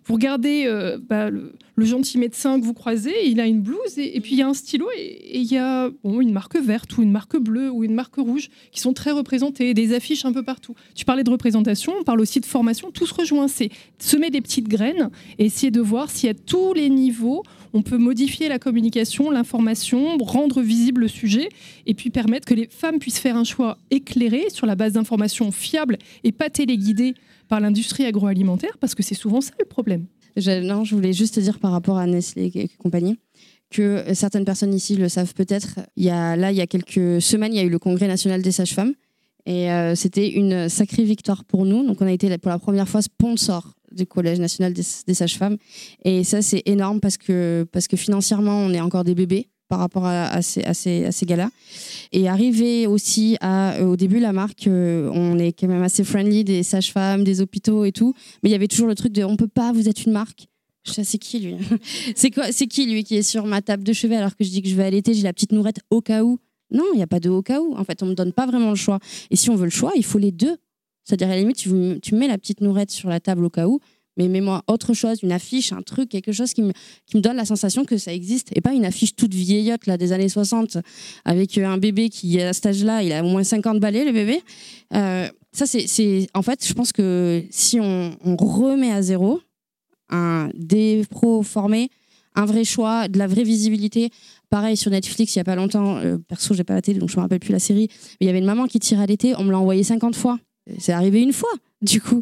Vous regardez euh, bah, le, gentil médecin que vous croisez, il a une blouse et, puis il y a un stylo et il y a une marque verte ou une marque bleue ou une marque rouge qui sont très représentées, des affiches un peu partout. Tu parlais de représentation, on parle aussi de formation, tout se rejoint. C'est semer des petites graines et essayer de voir si à tous les niveaux, on peut modifier la communication, l'information, rendre visible le sujet et puis permettre que les femmes puissent faire un choix éclairé sur la base d'informations fiables et pas téléguidées par l'industrie agroalimentaire parce que c'est souvent ça le problème. Je, non, je voulais juste te dire par rapport à Nestlé et compagnie que euh, certaines personnes ici le savent peut-être. Il y a, là, il y a quelques semaines, il y a eu le congrès national des sages-femmes. Et euh, c'était une sacrée victoire pour nous. Donc, on a été pour la première fois sponsor du Collège national des, sages-femmes. Et ça, c'est énorme parce que, parce que financièrement, on est encore des bébés par rapport à, ces, à ces, à ces gars-là. Et arriver aussi euh, au début, la marque, euh, on est quand même assez friendly des sages-femmes, des hôpitaux et tout. Mais il y avait toujours le truc de on peut pas, vous êtes une marque. C'est qui lui? C'est quoi C'est qui lui qui est sur ma table de chevet alors que je dis que je vais allaiter, j'ai la petite nourrette au cas où Non, il n'y a pas de au cas où. En fait, on me donne pas vraiment le choix. Et si on veut le choix, il faut les deux. C'est-à-dire à la limite, tu, mets la petite nourrette sur la table au cas où, mais mets-moi autre chose, une affiche, un truc, quelque chose qui me, donne la sensation que ça existe, et pas une affiche toute vieillotte là, des années 60, avec euh, un bébé qui, à cet âge-là, il a au moins 50 balais, le bébé. Euh, ça, c'est, en fait, je pense que si on, remet à zéro un, des pros un vrai choix, de la vraie visibilité. Pareil sur Netflix, il y a pas longtemps, euh, perso, j'ai pas la télé, donc je me rappelle plus la série, il y avait une maman qui tire à l'été, on me l'a envoyé 50 fois. C'est arrivé une fois, du coup.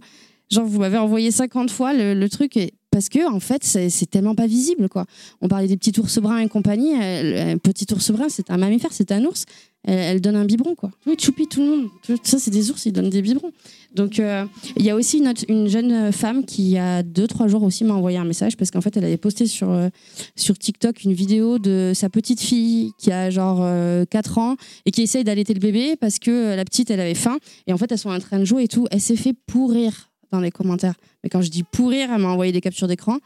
Genre, vous m'avez envoyé 50 fois le, truc, parce que, en fait, c'est tellement pas visible, quoi. On parlait des petits ours bruns et compagnie. euh, Un petit ours brun, c'est un mammifère, c'est un ours. Elle, elle donne un biberon, quoi. Oui, Choupi, tout le monde. Ça, c'est des ours, ils donnent des biberons. Donc, euh, il y a aussi une, jeune femme qui, il y a deux, trois jours aussi, m'a envoyé un message parce qu'en fait, elle avait posté sur, euh, sur TikTok une vidéo de sa petite fille qui a genre euh, 4 ans et qui essaye d'allaiter le bébé parce que euh, la petite, elle avait faim. Et en fait, elles sont en train de jouer et tout. Elle s'est fait pourrir dans les commentaires. Mais quand je dis pourrir, elle m'a envoyé des captures d'écran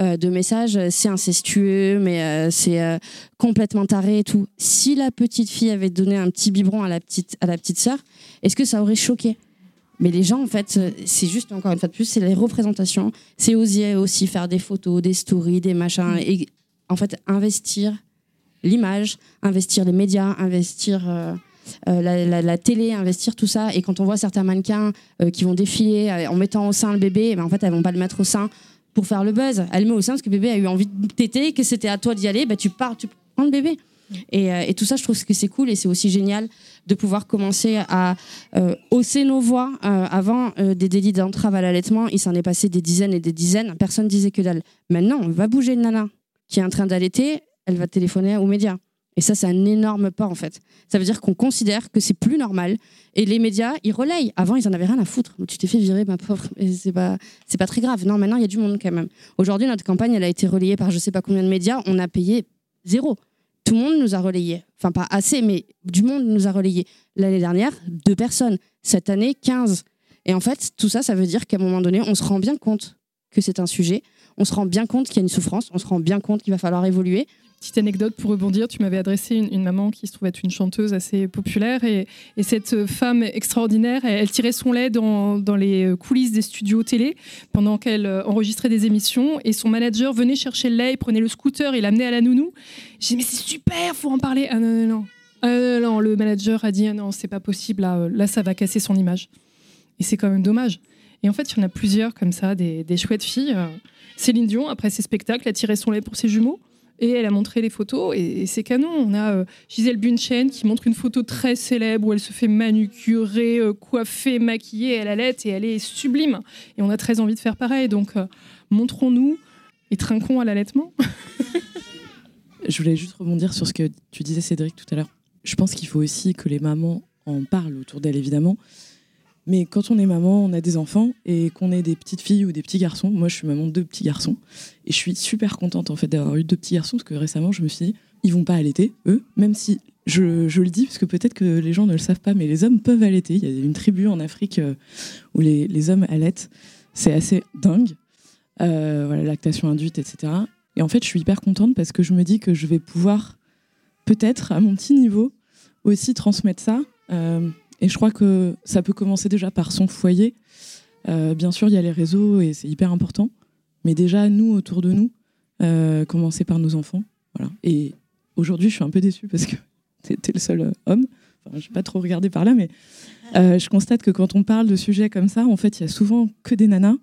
euh, de messages. euh, C'est incestueux, mais euh, c'est euh, complètement taré et tout. Si la petite fille avait donné un petit biberon à la petite, à la petite sœur, est-ce que ça aurait choqué? Mais les gens, en fait, euh, c'est juste, encore une fois de plus, c'est les représentations. C'est oser aussi faire des photos, des stories, des machins. Et en fait, investir l'image, investir les médias, investir euh, euh, la, la- la télé, investir tout ça. Et quand on voit certains mannequins euh, qui vont défiler en mettant au sein le bébé, eh ben, en fait, elles vont pas le mettre au sein pour faire le buzz. Elle le met au sein parce que le bébé a eu envie de téter, que c'était à toi d'y aller. Ben, tu pars, tu prends le bébé. Et, euh, et tout ça, je trouve que c'est cool et c'est aussi génial de pouvoir commencer à euh, hausser nos voix. Euh, avant des délits d'entrave à l'allaitement, il s'en est passé des dizaines et des dizaines. Personne disait que dalle. Maintenant, on va bouger une nana qui est en train d'allaiter, elle va téléphoner aux médias. Et ça, c'est un énorme pas, en fait. Ça veut dire qu'on considère que c'est plus normal. Et les médias, ils relayent. Avant, ils en avaient rien à foutre. Tu t'es fait virer, ma pauvre. C'est pas, pas très grave. Non, maintenant, il y a du monde quand même. Aujourd'hui, notre campagne, elle a été relayée par je sais pas combien de médias. On a payé zéro. Tout le monde nous a relayé. Enfin, pas assez, mais du monde nous a relayé. L'année dernière, deux personnes. Cette année, 15. Et en fait, tout ça, ça veut dire qu'à un moment donné, on se rend bien compte que c'est un sujet. On se rend bien compte qu'il y a une souffrance. On se rend bien compte qu'il va falloir évoluer. Petite anecdote pour rebondir, tu m'avais adressé une, une maman qui se trouvait être une chanteuse assez populaire et, et cette femme extraordinaire, elle, tirait son lait dans, les coulisses des studios télé pendant qu'elle euh, enregistrait des émissions et son manager venait chercher le lait, il prenait le scooter et l'amenait à la nounou. J'ai dit mais c'est super, faut en parler. Ah non non non. Ah, non, le manager a dit ah non c'est pas possible là, euh, là ça va casser son image. Et c'est quand même dommage. Et en fait il y en a plusieurs comme ça, des, des chouettes filles. Euh, Céline Dion après ses spectacles a tiré son lait pour ses jumeaux. Et elle a montré les photos et, et c'est canon. On a euh, Gisèle Bunchen qui montre une photo très célèbre où elle se fait manucurer, euh, coiffer, maquiller, elle allait et elle est sublime. Et on a très envie de faire pareil. Donc euh, montrons-nous et trinquons à l'allaitement. Je voulais juste rebondir sur ce que tu disais, Cédric, tout à l'heure. Je pense qu'il faut aussi que les mamans en parlent autour d'elles, évidemment. Mais quand on est maman, on a des enfants et qu'on ait des petites filles ou des petits garçons. Moi, je suis maman de deux petits garçons et je suis super contente en fait d'avoir eu deux petits garçons parce que récemment, je me suis dit, ils vont pas allaiter, eux, même si je, je le dis parce que peut-être que les gens ne le savent pas, mais les hommes peuvent allaiter. Il y a une tribu en Afrique euh, où les, les hommes allaitent. C'est assez dingue. Euh, voilà, lactation induite, etc. Et en fait, je suis hyper contente parce que je me dis que je vais pouvoir, peut-être à mon petit niveau, aussi transmettre ça. Euh, et je crois que ça peut commencer déjà par son foyer. Euh, bien sûr, il y a les réseaux et c'est hyper important. Mais déjà, nous, autour de nous, euh, commencer par nos enfants. Voilà. Et aujourd'hui, je suis un peu déçue parce que t'es le seul euh, homme. Enfin, je n'ai pas trop regardé par là, mais je constate que quand on parle de sujets comme ça, en fait, il y a souvent que des nanas.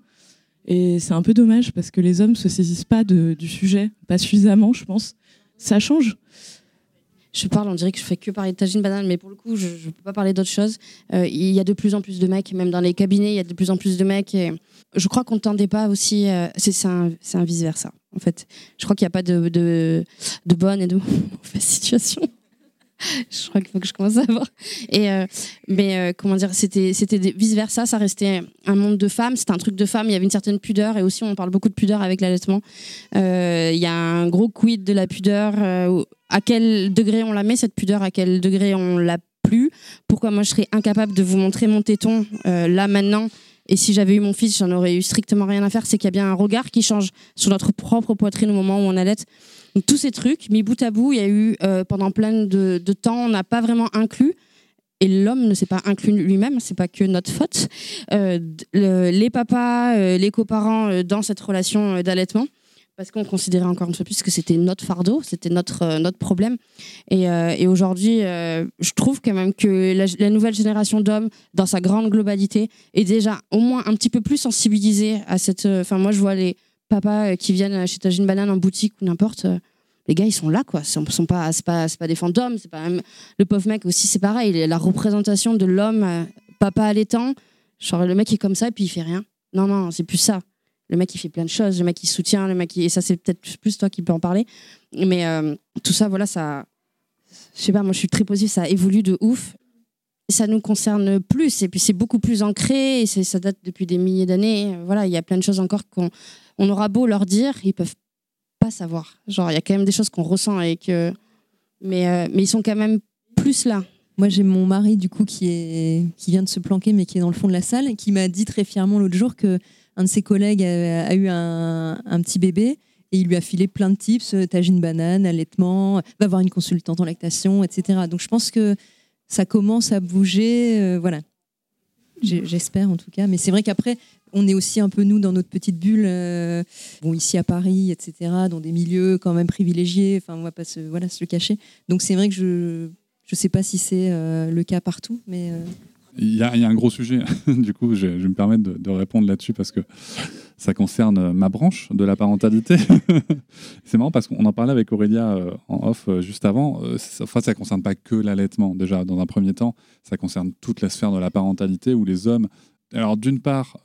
Et c'est un peu dommage parce que les hommes se saisissent pas du sujet, pas suffisamment, je pense. Ça change. Je parle, on dirait que je fais que parler de tagine banane, mais pour le coup, je ne peux pas parler d'autre chose. Euh, il y a de plus en plus de mecs, même dans les cabinets, il y a de plus en plus de mecs. Je crois qu'on ne tendait pas aussi. euh, c'est un, un vice-versa, en fait. Je crois qu'il n'y a pas de, de, de bonne et de mauvaise situation. je crois qu'il faut que je commence à voir. Et, euh, mais euh, comment dire, c'était c'était des- vice-versa, ça restait un monde de femmes, c'était un truc de femmes, il y avait une certaine pudeur, et aussi on parle beaucoup de pudeur avec l'allaitement. Euh, Il y a un gros quid de la pudeur, à quel degré on la met cette pudeur, à quel degré on l'a plus? Pourquoi moi je serais incapable de vous montrer mon téton là maintenant? Et si j'avais eu mon fils, j'en aurais eu strictement rien à faire. C'est qu'il y a bien un regard qui change sur notre propre poitrine au moment où on allait. Tous ces trucs, mis bout à bout, il y a eu euh, pendant plein de, temps, on n'a pas vraiment inclus et l'homme ne s'est pas inclus lui-même, c'est pas que notre faute. Euh, les papas, euh, les coparents dans cette relation d'allaitement, parce qu'on considérait encore une fois plus que c'était notre fardeau, c'était notre, notre problème. Et, aujourd'hui, je trouve quand même que la, la nouvelle génération d'hommes, dans sa grande globalité, est déjà au moins un petit peu plus sensibilisée à cette. Enfin, moi, je vois les euh, qui viennent chez Tajine Banane en boutique ou n'importe. euh, les gars, ils sont là, quoi. Ce sont, sont pas, pas, pas des fantômes. C'est pas le pauvre mec aussi, c'est pareil. La représentation de l'homme, euh, papa allaitant, genre le mec est comme ça et puis il fait rien. Non, non, c'est plus ça. Le mec, il fait plein de choses. Le mec, il soutient. Le mec, et ça, c'est peut-être plus toi qui peux en parler. Mais euh, tout ça, voilà, ça. Je sais pas, moi, je suis très positive. Ça évolue de ouf. Ça nous concerne plus. Et puis, c'est beaucoup plus ancré. Et ça date depuis des milliers d'années. Voilà, il y a plein de choses encore qu'on on aura beau leur dire, ils peuvent pas savoir. Genre, il y a quand même des choses qu'on ressent et que. Mais, euh, ils sont quand même plus là. Moi, j'ai mon mari, du coup, qui, vient de se planquer, mais qui est dans le fond de la salle, qui m'a dit très fièrement l'autre jour que un de ses collègues a, eu un, petit bébé et il lui a filé plein de tips, euh, tagine banane, allaitement, va voir une consultante en lactation, etc. Donc, je pense que ça commence à bouger, euh, voilà. J'espère en tout cas. Mais c'est vrai qu'après, on est aussi un peu nous dans notre petite bulle, euh, bon, ici à Paris, etc., dans des milieux quand même privilégiés. Enfin, on va pas se, voilà, se le cacher. Donc c'est vrai que je je sais pas si c'est euh, le cas partout, mais euh, Il y, a, il y a un gros sujet, du coup, je, vais me permettre de, répondre là-dessus parce que ça concerne ma branche de la parentalité. c'est marrant parce qu'on en parlait avec Aurélia en off juste avant. Enfin, ça ne concerne pas que l'allaitement, déjà, dans un premier temps. Ça concerne toute la sphère de la parentalité où les hommes, alors d'une part,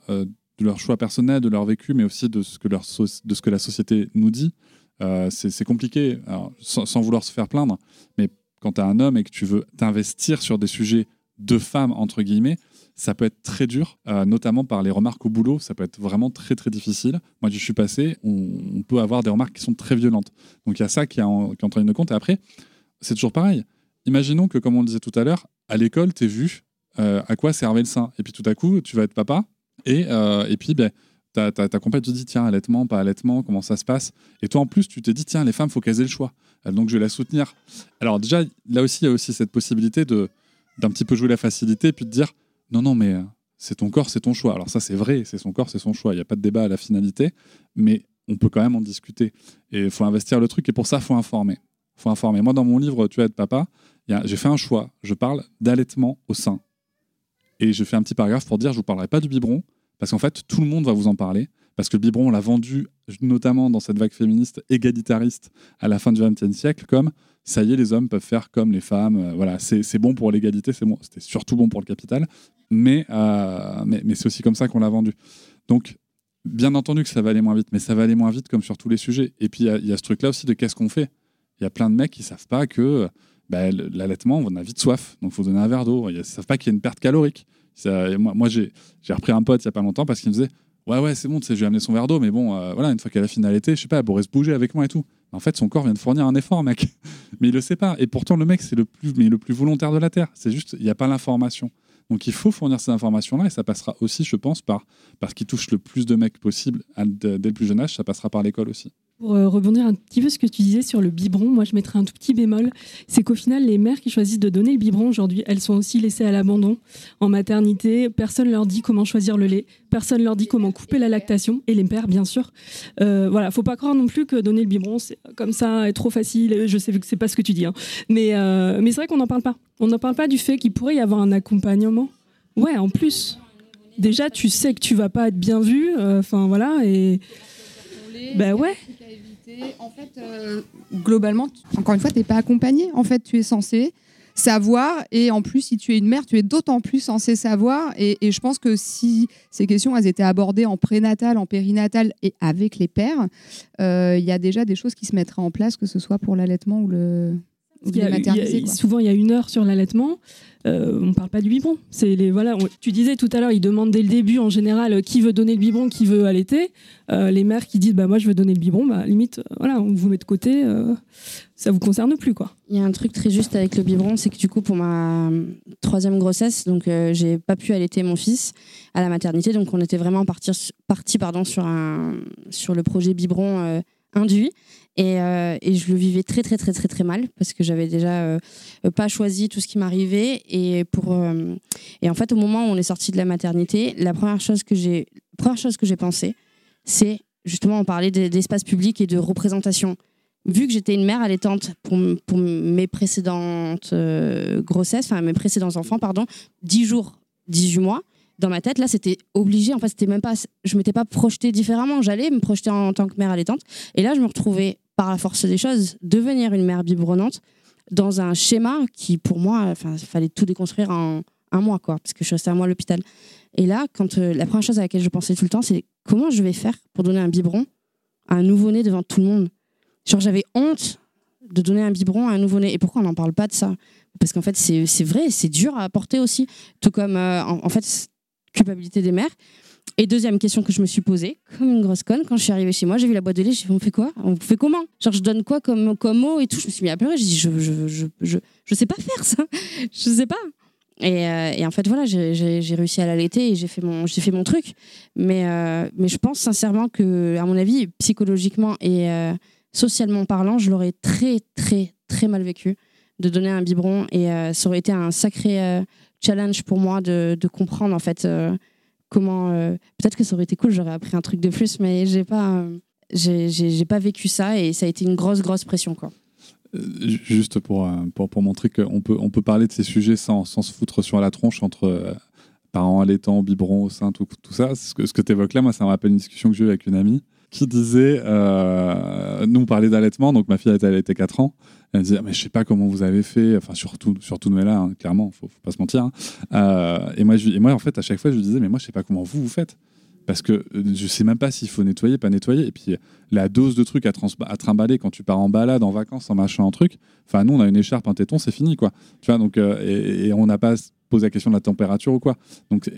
de leur choix personnel, de leur vécu, mais aussi de ce que, de ce que la société nous dit. Euh, c'est compliqué, sans, vouloir se faire plaindre, mais quand tu es un homme et que tu veux t'investir sur des sujets de femmes, entre guillemets, ça peut être très dur, euh, notamment par les remarques au boulot. Ça peut être vraiment très, très difficile. Moi, je suis passé, on, peut avoir des remarques qui sont très violentes. Donc, il y a ça qui est en, qui est en train de compte. Et après, c'est toujours pareil. Imaginons que, comme on le disait tout à l'heure, à l'école, tu es vu euh, à quoi servait le sein. Et puis, tout à coup, tu vas être papa. Et, euh, et puis, ben, ta, ta, ta te dit tiens, allaitement, pas allaitement, comment ça se passe? Et toi, en plus, tu t'es dit tiens, les femmes, faut qu'elles aient le choix. Donc, je vais la soutenir. Alors, déjà, là aussi, il y a aussi cette possibilité de d'un petit peu jouer la facilité puis de dire non, non, mais euh, c'est ton corps, c'est ton choix. Alors, ça, c'est vrai, c'est son corps, c'est son choix. Il n'y a pas de débat à la finalité, mais on peut quand même en discuter. Et il faut investir le truc, et pour ça, il faut informer. faut informer. Moi, dans mon livre Tu vas être papa, j'ai fait un choix. Je parle d'allaitement au sein. Et je fais un petit paragraphe pour dire je ne vous parlerai pas du biberon, parce qu'en fait, tout le monde va vous en parler. Parce que le biberon, on l'a vendu, notamment dans cette vague féministe égalitariste à la fin du XXe siècle, comme ça y est, les hommes peuvent faire comme les femmes. euh, voilà, c'est bon pour l'égalité, c'est bon. C'était surtout bon pour le capital, mais, euh, mais, mais c'est aussi comme ça qu'on l'a vendu. Donc, bien entendu que ça va aller moins vite, mais ça va aller moins vite comme sur tous les sujets. Et puis, il y y, a ce truc-là aussi de qu'est-ce qu'on fait? Il y a plein de mecs qui savent pas que bah, l'allaitement, on a vite soif, donc il faut donner un verre d'eau. Ils savent pas qu'il y a une perte calorique. Moi, j'ai repris un pote il y a pas longtemps parce qu'il me disait Ouais, ouais, c'est bon, tu sais, je lui ai amené son verre d'eau, mais bon, euh, voilà, une fois qu'elle a fini d'allaiter, je sais pas, elle pourrait se bouger avec moi et tout. En fait, son corps vient de fournir un effort, mec. mais il le sait pas. Et pourtant, le mec, c'est le plus, mais le plus volontaire de la Terre. C'est juste, il n'y a pas l'information. Donc il faut fournir ces informations-là et ça passera aussi, je pense, par parce qu'il touche le plus de mecs possible dès le plus jeune âge, ça passera par l'école aussi. Pour euh, rebondir un petit peu ce que tu disais sur le biberon, moi je mettrais un tout petit bémol. C'est qu'au final, les mères qui choisissent de donner le biberon aujourd'hui, elles sont aussi laissées à l'abandon en maternité. Personne leur dit comment choisir le lait, personne leur dit comment couper la lactation, et les pères, bien sûr. Euh, voilà, faut pas croire non plus que donner le biberon, c'est comme ça, est trop facile. Je sais que c'est pas ce que tu dis, hein. mais, euh, mais c'est vrai qu'on n'en parle pas. On n'en parle pas du fait qu'il pourrait y avoir un accompagnement. Ouais, en plus. Déjà, tu sais que tu vas pas être bien vu, euh, enfin voilà, et. Ben ouais. En fait, euh, globalement, encore une fois, tu n'es pas accompagné. En fait, tu es censé savoir. Et en plus, si tu es une mère, tu es d'autant plus censé savoir. Et, et je pense que si ces questions elles étaient abordées en prénatal, en périnatal et avec les pères, euh, il y a déjà des choses qui se mettraient en place, que ce soit pour l'allaitement ou le. Ou Il y a- les materniser, il y a- quoi. souvent, il y a une heure sur l'allaitement. Euh, on ne parle pas du biberon. C'est les voilà. on- tu disais tout à l'heure, ils demandent dès le début en général euh, qui veut donner le biberon, qui veut allaiter. Euh, les mères qui disent bah moi je veux donner le biberon, bah limite voilà, on vous met de côté. euh, ça vous concerne plus quoi. Il y a un truc très juste avec le biberon, c'est que du coup, pour ma troisième grossesse, donc euh, j'ai pas pu allaiter mon fils à la maternité, donc on était vraiment parti, parti pardon, sur, un, sur le projet biberon euh, induit. Et, euh, et je le vivais très, très, très, très, très mal parce que j'avais déjà euh, pas choisi tout ce qui m'arrivait. Et, euh, et en fait, au moment où on est sorti de la maternité, la première chose que j'ai, première pensé, c'est justement, on parlait des- d'espace public et de représentation. Vu que j'étais une mère allaitante pour, mes précédentes grossesses, enfin mes précédents enfants, pardon, 10 jours, 18 mois, dans ma tête, là, c'était obligé. En fait, c'était même pas, je m'étais pas projetée différemment. J'allais me projeter en, tant que mère allaitante. Et là, je me retrouvais, par la force des choses, devenir une mère biberonnante dans un schéma qui, pour moi, enfin, fallait tout déconstruire en un mois, quoi, parce que je suis restée un mois à l'hôpital. Et là, quand euh, la première chose à laquelle je pensais tout le temps, c'est comment je vais faire pour donner un biberon à un nouveau-né devant tout le monde? Genre, j'avais honte de donner un biberon à un nouveau-né. Et pourquoi on n'en parle pas de ça? Parce qu'en fait, c'est vrai, c'est dur à apporter aussi. Tout comme, euh, en, fait, culpabilité des mères. Et deuxième question que je me suis posée, comme une grosse conne, quand je suis arrivée chez moi, j'ai vu la boîte de lait, j'ai dit, on fait quoi? On fait comment? Genre, je donne quoi comme, comme mot et tout? Je me suis mis à pleurer, j'ai dit, je, je, je, je, je sais pas faire ça. je sais pas. Et, euh, en fait, voilà, j'ai- réussi à l'allaiter et j'ai fait, mon- fait mon truc. Mais, euh, mais je pense sincèrement que, à mon avis, psychologiquement et euh, socialement parlant, je l'aurais très, très, très mal vécu de donner un biberon. Et ça aurait été un sacré challenge pour moi de, comprendre, en fait, euh, comment. euh, Peut-être que ça aurait été cool, j'aurais appris un truc de plus, mais j'ai pas. euh, j'ai- pas vécu ça et ça a été une grosse, grosse pression, quoi. Ju- Juste pour, pour, pour montrer qu'on peut, on peut parler de ces sujets sans, sans se foutre sur la tronche entre parents allaitants, biberons au sein, tout, tout ça. Ce que, ce que tu évoques là, moi, ça me rappelle une discussion que j'ai eue avec une amie qui disait euh, Nous, on parlait d'allaitement, donc ma fille a allaitée 4 ans. Elle disait Mais je sais pas comment vous avez fait, enfin, surtout, surtout Noëlla, hein, clairement, faut, faut pas se mentir. hein. Euh, et, moi, en fait, à chaque fois, je lui disais Mais moi, je sais pas comment vous, vous faites. Parce que euh, je sais même pas s'il faut nettoyer, pas nettoyer. Et puis, la dose de trucs à, à trimballer quand tu pars en balade, en vacances, en machin, en truc. Enfin, nous, on a une écharpe, un téton, c'est fini, quoi. Tu vois, donc, et, on n'a pas posé la question de la température ou quoi. Donc,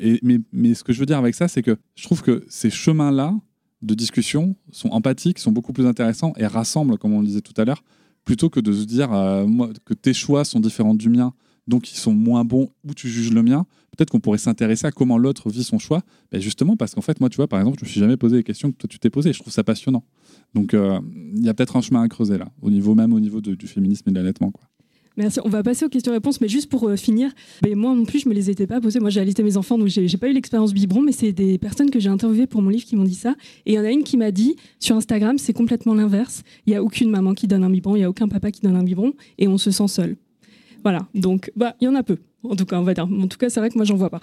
mais ce que je veux dire avec ça, c'est que je trouve que ces chemins-là de discussion sont empathiques, sont beaucoup plus intéressants et rassemblent, comme on le disait tout à l'heure, plutôt que de se dire euh, que tes choix sont différents du mien, donc ils sont moins bons ou tu juges le mien. Peut-être qu'on pourrait s'intéresser à comment l'autre vit son choix. Ben justement, parce qu'en fait, moi, tu vois, par exemple, je me suis jamais posé les questions que toi tu t'es posées. Je trouve ça passionnant. Donc, euh, il y a peut-être un chemin à creuser là, au niveau même au niveau du féminisme et de l'allaitement. quoi. Merci. On va passer aux questions-réponses, mais juste pour euh, finir, ben, moi non plus, je me les étais pas posées. Moi, j'ai allaité mes enfants, donc j'ai j'ai pas eu l'expérience biberon, mais c'est des personnes que j'ai interviewées pour mon livre qui m'ont dit ça. Et il y en a une qui m'a dit sur Instagram, c'est complètement l'inverse. Il y a aucune maman qui donne un biberon, il y a aucun papa qui donne un biberon, et on se sent seul. Voilà. Donc, bah, il y en a peu. En tout cas, on va dire. En tout cas, c'est vrai que moi, j'en vois pas.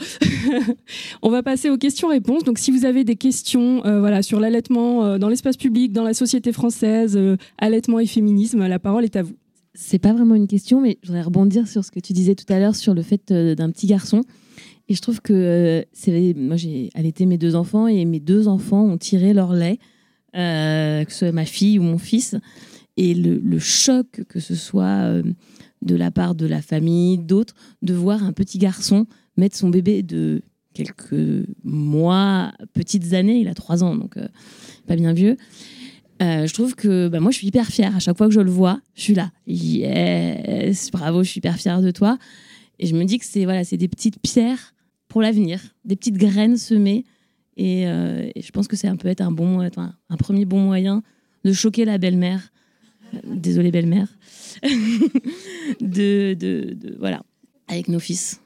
on va passer aux questions-réponses. Donc, si vous avez des questions, euh, voilà, sur l'allaitement euh, dans l'espace public, dans la société française, allaitement et féminisme, la parole est à vous. C'est pas vraiment une question, mais je voudrais rebondir sur ce que tu disais tout à l'heure sur le fait euh, d'un petit garçon. Et je trouve que euh, c'est moi j'ai allaité mes deux enfants et mes deux enfants ont tiré leur lait, euh, que ce soit ma fille ou mon fils. Et le, choc que ce soit de la part de la famille, d'autres, de voir un petit garçon mettre son bébé de quelques mois, petites années, il a trois ans, donc pas bien vieux. Euh, je trouve que bah, moi, je suis hyper fière. À chaque fois que je le vois, je suis là. Yes, bravo, je suis hyper fière de toi. Et je me dis que c'est des petites pierres pour l'avenir, des petites graines semées. Et, euh, je pense que c'est un peut être un bon, enfin, un premier bon moyen de choquer la belle-mère. Euh, Désolée belle-mère. de, voilà, avec nos fils.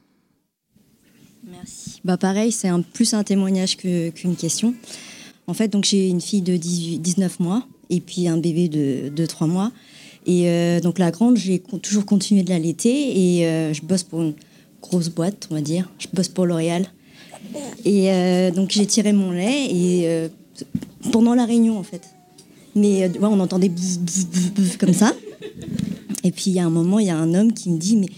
Merci. Bah pareil, c'est un, plus un témoignage qu'une question. En fait, donc j'ai une fille de 18, 19 mois et puis un bébé de, de 3 mois. Et euh, donc la grande, j'ai toujours continué de l'allaiter et euh, je bosse pour une grosse boîte, on va dire. Je bosse pour L'Oréal. Et euh, donc j'ai tiré mon lait et pendant la réunion en fait. Mais ouais, on entendait bouf comme ça. Et puis il y a un moment, il y a un homme qui me dit mais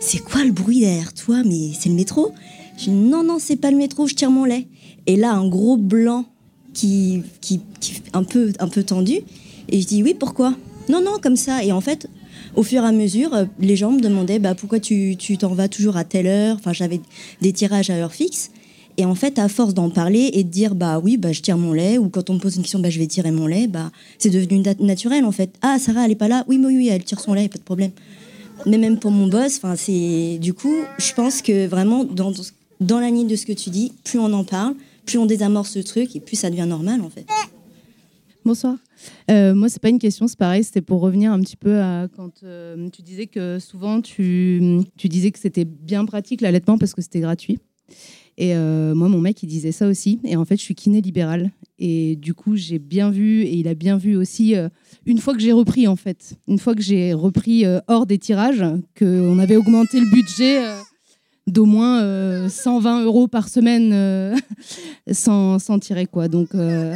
c'est quoi le bruit derrière toi? Mais c'est le métro Je dis non non c'est pas le métro, je tire mon lait. Et là un gros blanc qui, qui, qui un peu un peu tendu. Et je dis oui pourquoi? Non non comme ça. Et en fait au fur et à mesure, euh, les gens me demandaient bah, pourquoi tu t'en vas toujours à telle heure? Enfin j'avais des tirages à heure fixe. Et en fait, à force d'en parler et de dire bah oui, bah je tire mon lait, ou quand on me pose une question, bah je vais tirer mon lait, bah c'est devenu nat- naturel en fait. Ah Sarah, elle est pas là, oui, oui, oui, elle tire son lait, pas de problème. Mais même pour mon boss, enfin c'est du coup, je pense que vraiment dans dans la ligne de ce que tu dis, plus on en parle, plus on désamorce ce truc et plus ça devient normal en fait. Bonsoir. Euh, moi, c'est pas une question, c'est pareil. C'était pour revenir un petit peu à quand euh, tu disais que souvent tu, tu disais que c'était bien pratique l'allaitement parce que c'était gratuit. Et euh, moi, mon mec, il disait ça aussi. Et en fait, je suis kiné libérale. Et du coup, j'ai bien vu, et il a bien vu aussi, euh, une fois que j'ai repris, en fait, une fois que j'ai repris hors des tirages, qu'on avait augmenté le budget d'au moins euh, 120 euros par semaine euh, sans, sans tirer, quoi. Donc, euh,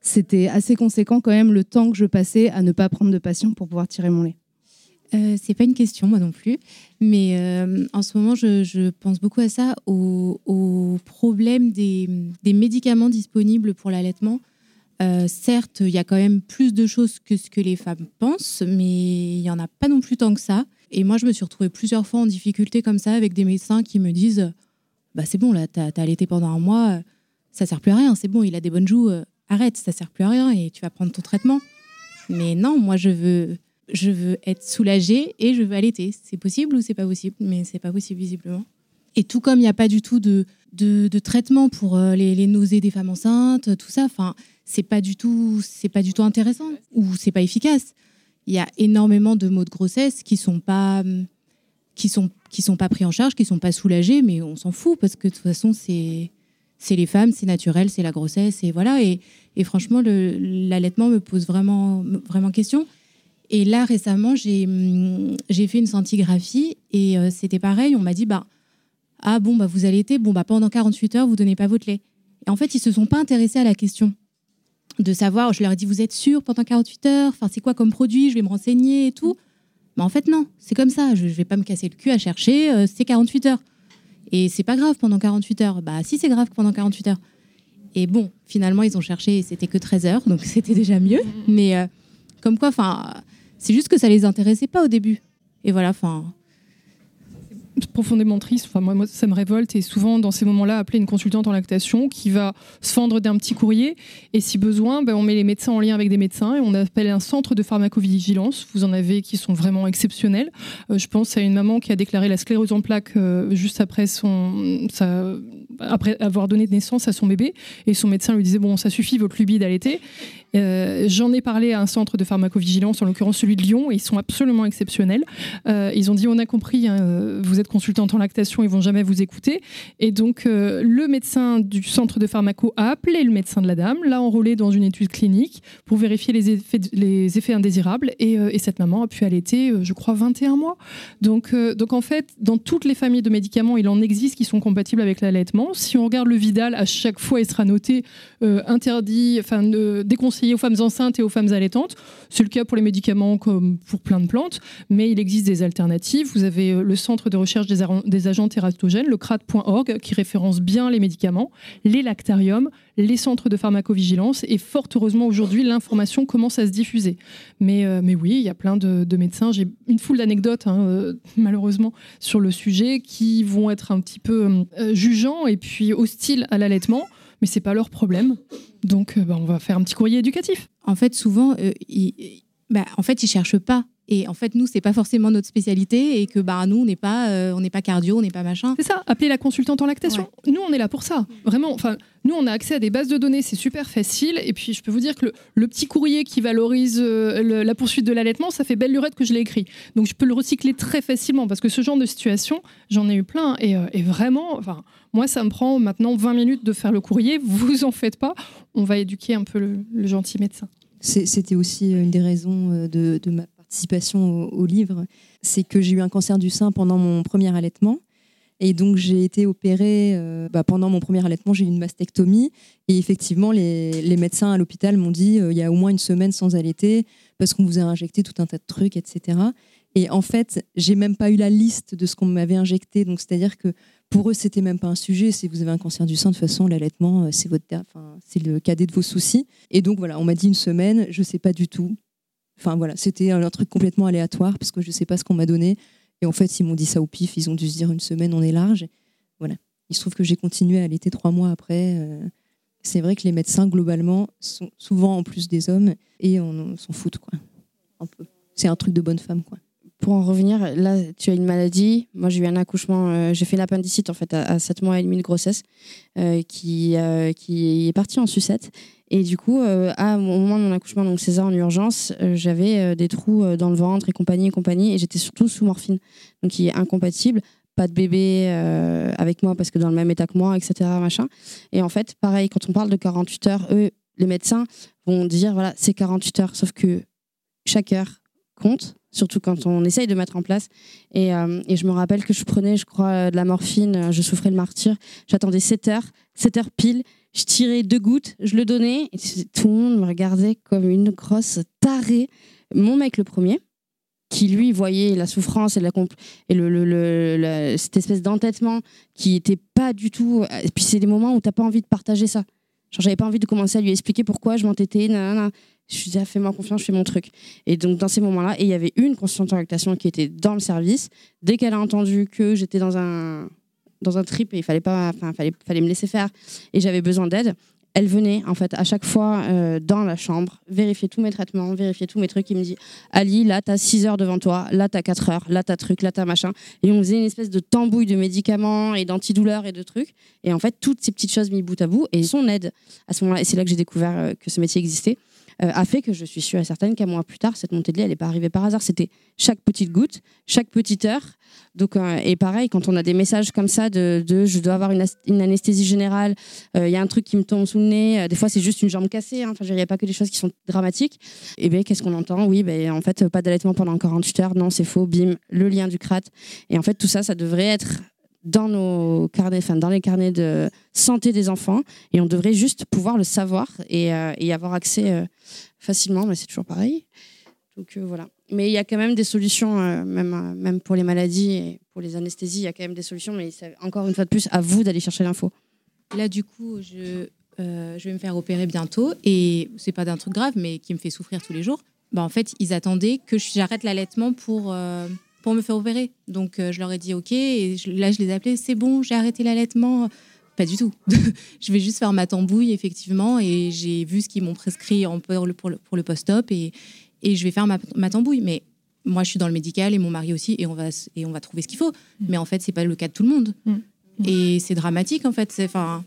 c'était assez conséquent quand même le temps que je passais à ne pas prendre de patient pour pouvoir tirer mon lait. Euh, c'est pas une question, moi non plus. Mais euh, en ce moment, je, pense beaucoup à ça, au, au problème des, des médicaments disponibles pour l'allaitement. Euh, certes, il y a quand même plus de choses que ce que les femmes pensent, mais il n'y en a pas non plus tant que ça. Et moi, je me suis retrouvée plusieurs fois en difficulté comme ça avec des médecins qui me disent bah, C'est bon, là, t'as as allaité pendant un mois, euh, ça sert plus à rien, c'est bon, il a des bonnes joues, euh, arrête, ça sert plus à rien et tu vas prendre ton traitement. Mais non, moi, je veux, je veux être soulagée et je veux allaiter. C'est possible ou c'est pas possible? Mais c'est pas possible, visiblement. Et tout comme il n'y a pas du tout de, de, traitement pour euh, les, les nausées des femmes enceintes, tout ça, enfin, c'est pas du tout, pas du tout intéressant ou c'est pas efficace. Il y a énormément de maux de grossesse qui sont pas, hum, qui sont, qui sont pas pris en charge, qui sont pas soulagés, mais on s'en fout parce que de toute façon c'est, c'est les femmes, c'est naturel, c'est la grossesse et voilà. Et, franchement, l'allaitement me pose vraiment, vraiment question. Et là, récemment, j'ai hum, j'ai fait une scintigraphie et euh, c'était pareil. On m'a dit, bah, ah bon, bah, vous allaitez, bon, bah, pendant 48 heures, vous donnez pas votre lait. Et en fait, ils se sont pas intéressés à la question de savoir. Je leur ai dit, vous êtes sûr pendant 48 heures? Enfin, c'est quoi comme produit? Je vais me renseigner et tout. Mais en fait, non, c'est comme ça. Je, je vais pas me casser le cul à chercher. euh, c'est 48 heures. Et c'est pas grave pendant 48 heures. Bah, si, c'est grave pendant 48 heures. Et bon, finalement, ils ont cherché et c'était que 13 heures, donc c'était déjà mieux. Mais euh, comme quoi, enfin, c'est juste que ça les intéressait pas au début. Et voilà, enfin. Profondément triste. Enfin, moi, moi, ça me révolte. Et souvent, dans ces moments-là, appeler une consultante en lactation qui va se fendre d'un petit courrier. Et si besoin, ben, on met les médecins en lien avec des médecins et on appelle un centre de pharmacovigilance. Vous en avez qui sont vraiment exceptionnels. Euh, je pense à une maman qui a déclaré la sclérose en plaques euh, juste après, son, après avoir donné naissance à son bébé. Et son médecin lui disait Bon, ça suffit, votre lubie d'allaiter. Euh, J'en ai parlé à un centre de pharmacovigilance, en l'occurrence celui de Lyon, et ils sont absolument exceptionnels. Euh, ils ont dit on a compris, hein, euh, vous êtes consultante en lactation, ils vont jamais vous écouter. Et donc le médecin du centre de pharmaco a appelé le médecin de la dame, l'a enrôlé dans une étude clinique pour vérifier les effets, les effets indésirables. Et, et cette maman a pu allaiter, je crois, 21 mois. Donc, donc en fait, dans toutes les familles de médicaments, il en existe qui sont compatibles avec l'allaitement. Si on regarde le Vidal, à chaque fois, il sera noté interdit, enfin euh, aux femmes enceintes et aux femmes allaitantes. C'est le cas pour les médicaments comme pour plein de plantes, mais il existe des alternatives. Vous avez euh, le Centre de recherche des, agents tératogènes, le CRAT.org, qui référence bien les médicaments, les lactariums, les centres de pharmacovigilance, et fort heureusement aujourd'hui, l'information commence à se diffuser. Mais, euh, oui, il y a plein de, de médecins. J'ai une foule d'anecdotes, hein, euh, malheureusement, sur le sujet, qui vont être un petit peu euh, jugeants et puis hostiles à l'allaitement, mais c'est pas leur problème. Donc, euh, bah, on va faire un petit courrier éducatif. En fait, souvent, euh, ils, bah, en fait, ils cherchent pas. Et en fait, nous, c'est pas forcément notre spécialité et que bah, nous, on n'est pas, euh, on n'est pas cardio, on n'est pas machin. C'est ça, appeler la consultante en lactation. Nous, on est là pour ça. Vraiment, enfin, nous, on a accès à des bases de données, c'est super facile. Et puis, je peux vous dire que le, le petit courrier qui valorise euh, le- la poursuite de l'allaitement, ça fait belle lurette que je l'ai écrit. Donc, je peux le recycler très facilement parce que ce genre de situation, j'en ai eu plein. Et, euh, et vraiment, enfin, moi, ça me prend maintenant 20 minutes de faire le courrier. Vous en faites pas. On va éduquer un peu le, gentil médecin. C'était aussi une des raisons euh, de, ma participation au, livre. C'est que j'ai eu un cancer du sein pendant mon premier allaitement. Et donc, j'ai été opérée euh, bah, pendant mon premier allaitement, j'ai eu une mastectomie. Et effectivement, les, les médecins à l'hôpital m'ont dit euh, il y a au moins une semaine sans allaiter parce qu'on vous a injecté tout un tas de trucs, etc. Et en fait, j'ai même pas eu la liste de ce qu'on m'avait injecté. Donc, c'est-à-dire que pour eux, c'était même pas un sujet. Si vous avez un cancer du sein, de toute façon, l'allaitement, euh, c'est votre, enfin, c'est le cadet de vos soucis. Et donc, voilà, on m'a dit une semaine, je sais pas du tout. Enfin, voilà, c'était un, truc complètement aléatoire parce que je sais pas ce qu'on m'a donné. Et en fait, ils m'ont dit ça au pif. Ils ont dû se dire une semaine, on est large. Voilà. Il se trouve que j'ai continué à allaiter trois mois après. euh, c'est vrai que les médecins, globalement, sont souvent en plus des hommes et on, s'en foutent, quoi. C'est un truc de bonne femme, quoi. Pour en revenir, là, tu as une maladie. Moi, j'ai eu un accouchement, euh, j'ai fait l'appendicite en fait à, 7 mois et demi de grossesse, euh, qui, euh, qui est parti en sucette. Et du coup, à, au moment de mon accouchement, donc César en urgence, j'avais des trous dans le ventre et compagnie et compagnie, et j'étais surtout sous morphine, donc qui est incompatible. Pas de bébé avec moi parce que dans le même état que moi, etc. Machin. Et en fait, pareil, quand on parle de 48 heures, eux, les médecins vont dire voilà, c'est 48 heures, sauf que chaque heure compte surtout quand on essaye de mettre en place. Et, euh, et, je me rappelle que je prenais, je crois, de la morphine, euh, je souffrais le martyr. J'attendais 7 heures, 7 heures pile. Je tirais deux gouttes, je le donnais, et tout le monde me regardait comme une grosse tarée. Mon mec, le premier, qui lui voyait la souffrance et, la cette espèce d'entêtement qui était pas du tout. Et puis c'est des moments où t'as pas envie de partager ça. Genre, j'avais pas envie de commencer à lui expliquer pourquoi je m'entêtais, je lui disais, ah, fais-moi confiance, je fais mon truc. Et donc, dans ces moments-là, il y avait une consultante en lactation qui était dans le service. Dès qu'elle a entendu que j'étais dans un, dans un trip et il fallait, pas, fallait, fallait me laisser faire et j'avais besoin d'aide, elle venait en fait à chaque fois euh, dans la chambre, vérifier tous mes traitements, vérifier tous mes trucs. Il me dit Ali, là, t'as 6 heures devant toi, là, t'as 4 heures, là, t'as truc, là, t'as machin. Et on faisait une espèce de tambouille de médicaments et d'antidouleurs et de trucs. Et en fait, toutes ces petites choses mises bout à bout et son aide à ce moment-là. Et c'est là que j'ai découvert euh, que ce métier existait. Euh, a fait que je suis sûre et certaine qu'un mois plus tard, cette montée de lait, n'est pas arrivée par hasard. C'était chaque petite goutte, chaque petite heure. Donc, euh, et pareil, quand on a des messages comme ça de, je dois avoir une, anesthésie générale, euh, il y a un truc qui me tombe sous le nez, des fois c'est juste une jambe cassée, hein. enfin, il n'y a pas que des choses qui sont dramatiques. Et bien, qu'est-ce qu'on entend? Oui, ben, en fait, pas d'allaitement pendant 48 heures, non, c'est faux, bim, le lien du crâne. Et en fait, tout ça, ça devrait être dans nos carnets, enfin dans les carnets de santé des enfants, et on devrait juste pouvoir le savoir et, euh, y avoir accès euh, facilement, mais c'est toujours pareil. Donc euh, voilà. Mais il y a quand même des solutions, même, même pour les maladies et pour les anesthésies, il y a quand même des solutions, mais encore une fois de plus à vous d'aller chercher l'info. Là, du coup, je, je vais me faire opérer bientôt, et c'est pas d'un truc grave, mais qui me fait souffrir tous les jours. Bah, en fait, ils attendaient que j'arrête l'allaitement pour pour me faire opérer. Donc euh, je leur ai dit OK. Et là, je les ai appelés. C'est bon, j'ai arrêté l'allaitement. Pas du tout. je vais juste faire ma tambouille, effectivement. Et j'ai vu ce qu'ils m'ont prescrit en, pour le, pour le, post-op. Et, et je vais faire ma, ma, tambouille. Mais moi, je suis dans le médical et mon mari aussi. Et on va, et on va trouver ce qu'il faut. Mm. Mais en fait, c'est pas le cas de tout le monde. Mm. Et c'est dramatique, en fait. Enfin.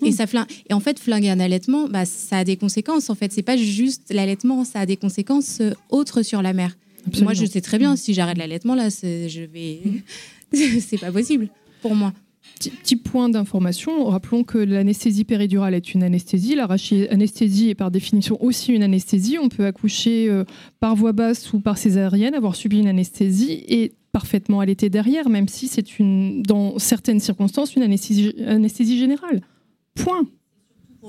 Et, mm. ça flingue. et en fait, flinguer un allaitement, bah, ça a des conséquences. En fait, c'est pas juste l'allaitement, ça a des conséquences euh, autres sur la mère. Moi, je sais très bien, si j'arrête l'allaitement, là, je vais. c'est pas possible pour moi. Petit, point d'information, rappelons que l'anesthésie péridurale est une anesthésie, l'anesthésie est par définition aussi une anesthésie. On peut accoucher euh, par voie basse ou par césarienne, avoir subi une anesthésie et parfaitement allaiter derrière, même si c'est une, dans certaines circonstances une anesthésie, anesthésie générale. Point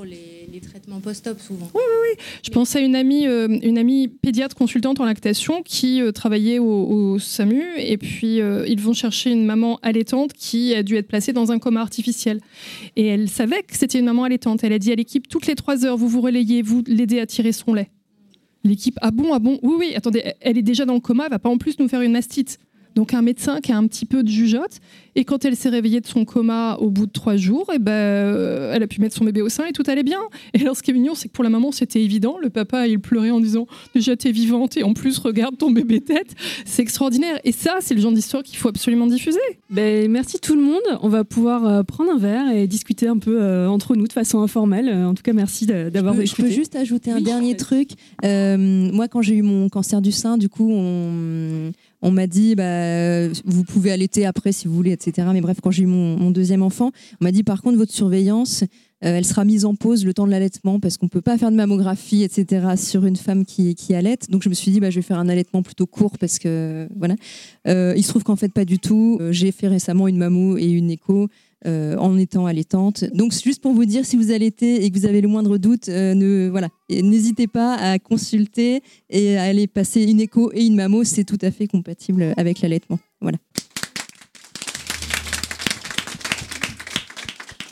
les, traitements post-op souvent. Oui, oui, oui. Je pense à une amie, euh, une amie pédiatre consultante en lactation qui euh, travaillait au, SAMU et puis euh, ils vont chercher une maman allaitante qui a dû être placée dans un coma artificiel. Et elle savait que c'était une maman allaitante. Elle a dit à l'équipe toutes les trois heures, vous vous relayez, vous l'aidez à tirer son lait. L'équipe, ah bon, ah bon, oui, oui, attendez, elle est déjà dans le coma, elle va pas en plus nous faire une mastite. Donc un médecin qui a un petit peu de jugeote. Et quand elle s'est réveillée de son coma au bout de trois jours, et eh ben, euh, elle a pu mettre son bébé au sein et tout allait bien. Et alors ce qui est mignon, c'est que pour la maman, c'était évident. Le papa, il pleurait en disant déjà t'es vivante et en plus regarde ton bébé tête. C'est extraordinaire. Et ça, c'est le genre d'histoire qu'il faut absolument diffuser. Ben, merci tout le monde. On va pouvoir euh, prendre un verre et discuter un peu euh, entre nous de façon informelle. En tout cas, merci d'avoir écouté. Je peux juste ajouter un dernier truc. moi, quand j'ai eu mon cancer du sein, du coup, on on m'a dit, bah, vous pouvez allaiter après si vous voulez, etc. Mais bref, quand j'ai eu mon, deuxième enfant, on m'a dit, par contre, votre surveillance, euh, elle sera mise en pause le temps de l'allaitement parce qu'on ne peut pas faire de mammographie, etc. sur une femme qui, qui. Donc je me suis dit, bah, je vais faire un allaitement plutôt court parce que voilà. Euh, il se trouve qu'en fait pas du tout. Euh, j'ai fait récemment une mammo et une écho. Euh, en étant allaitante. Donc, juste pour vous dire, si vous allaitez et que vous avez le moindre doute, euh, ne, voilà, n'hésitez pas à consulter et à aller passer une écho et une mammo. C'est tout à fait compatible avec l'allaitement. Voilà.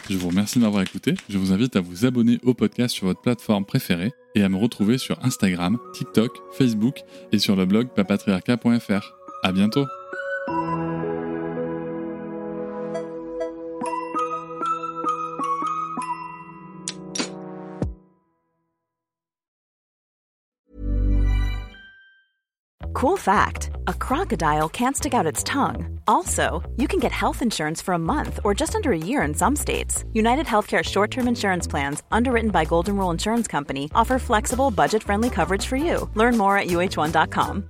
Je vous remercie de m'avoir écouté. Je vous invite à vous abonner au podcast sur votre plateforme préférée et à me retrouver sur Instagram, TikTok, Facebook et sur le blog papatriarca.fr. À bientôt! Cool fact a crocodile can't stick out its tongue. Also, you can get health insurance for a month or just under a year in some states. United Healthcare short term insurance plans, underwritten by Golden Rule Insurance Company, offer flexible, budget friendly coverage for you. Learn more at uh1.com.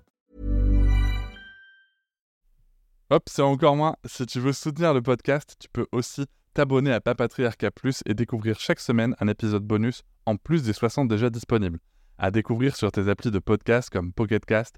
Hop, c'est encore moins. Si tu veux soutenir le podcast, tu peux aussi t'abonner à Papatriarca Plus et découvrir chaque semaine un épisode bonus en plus des 60 déjà disponibles. À découvrir sur tes applis de podcast comme Pocketcast,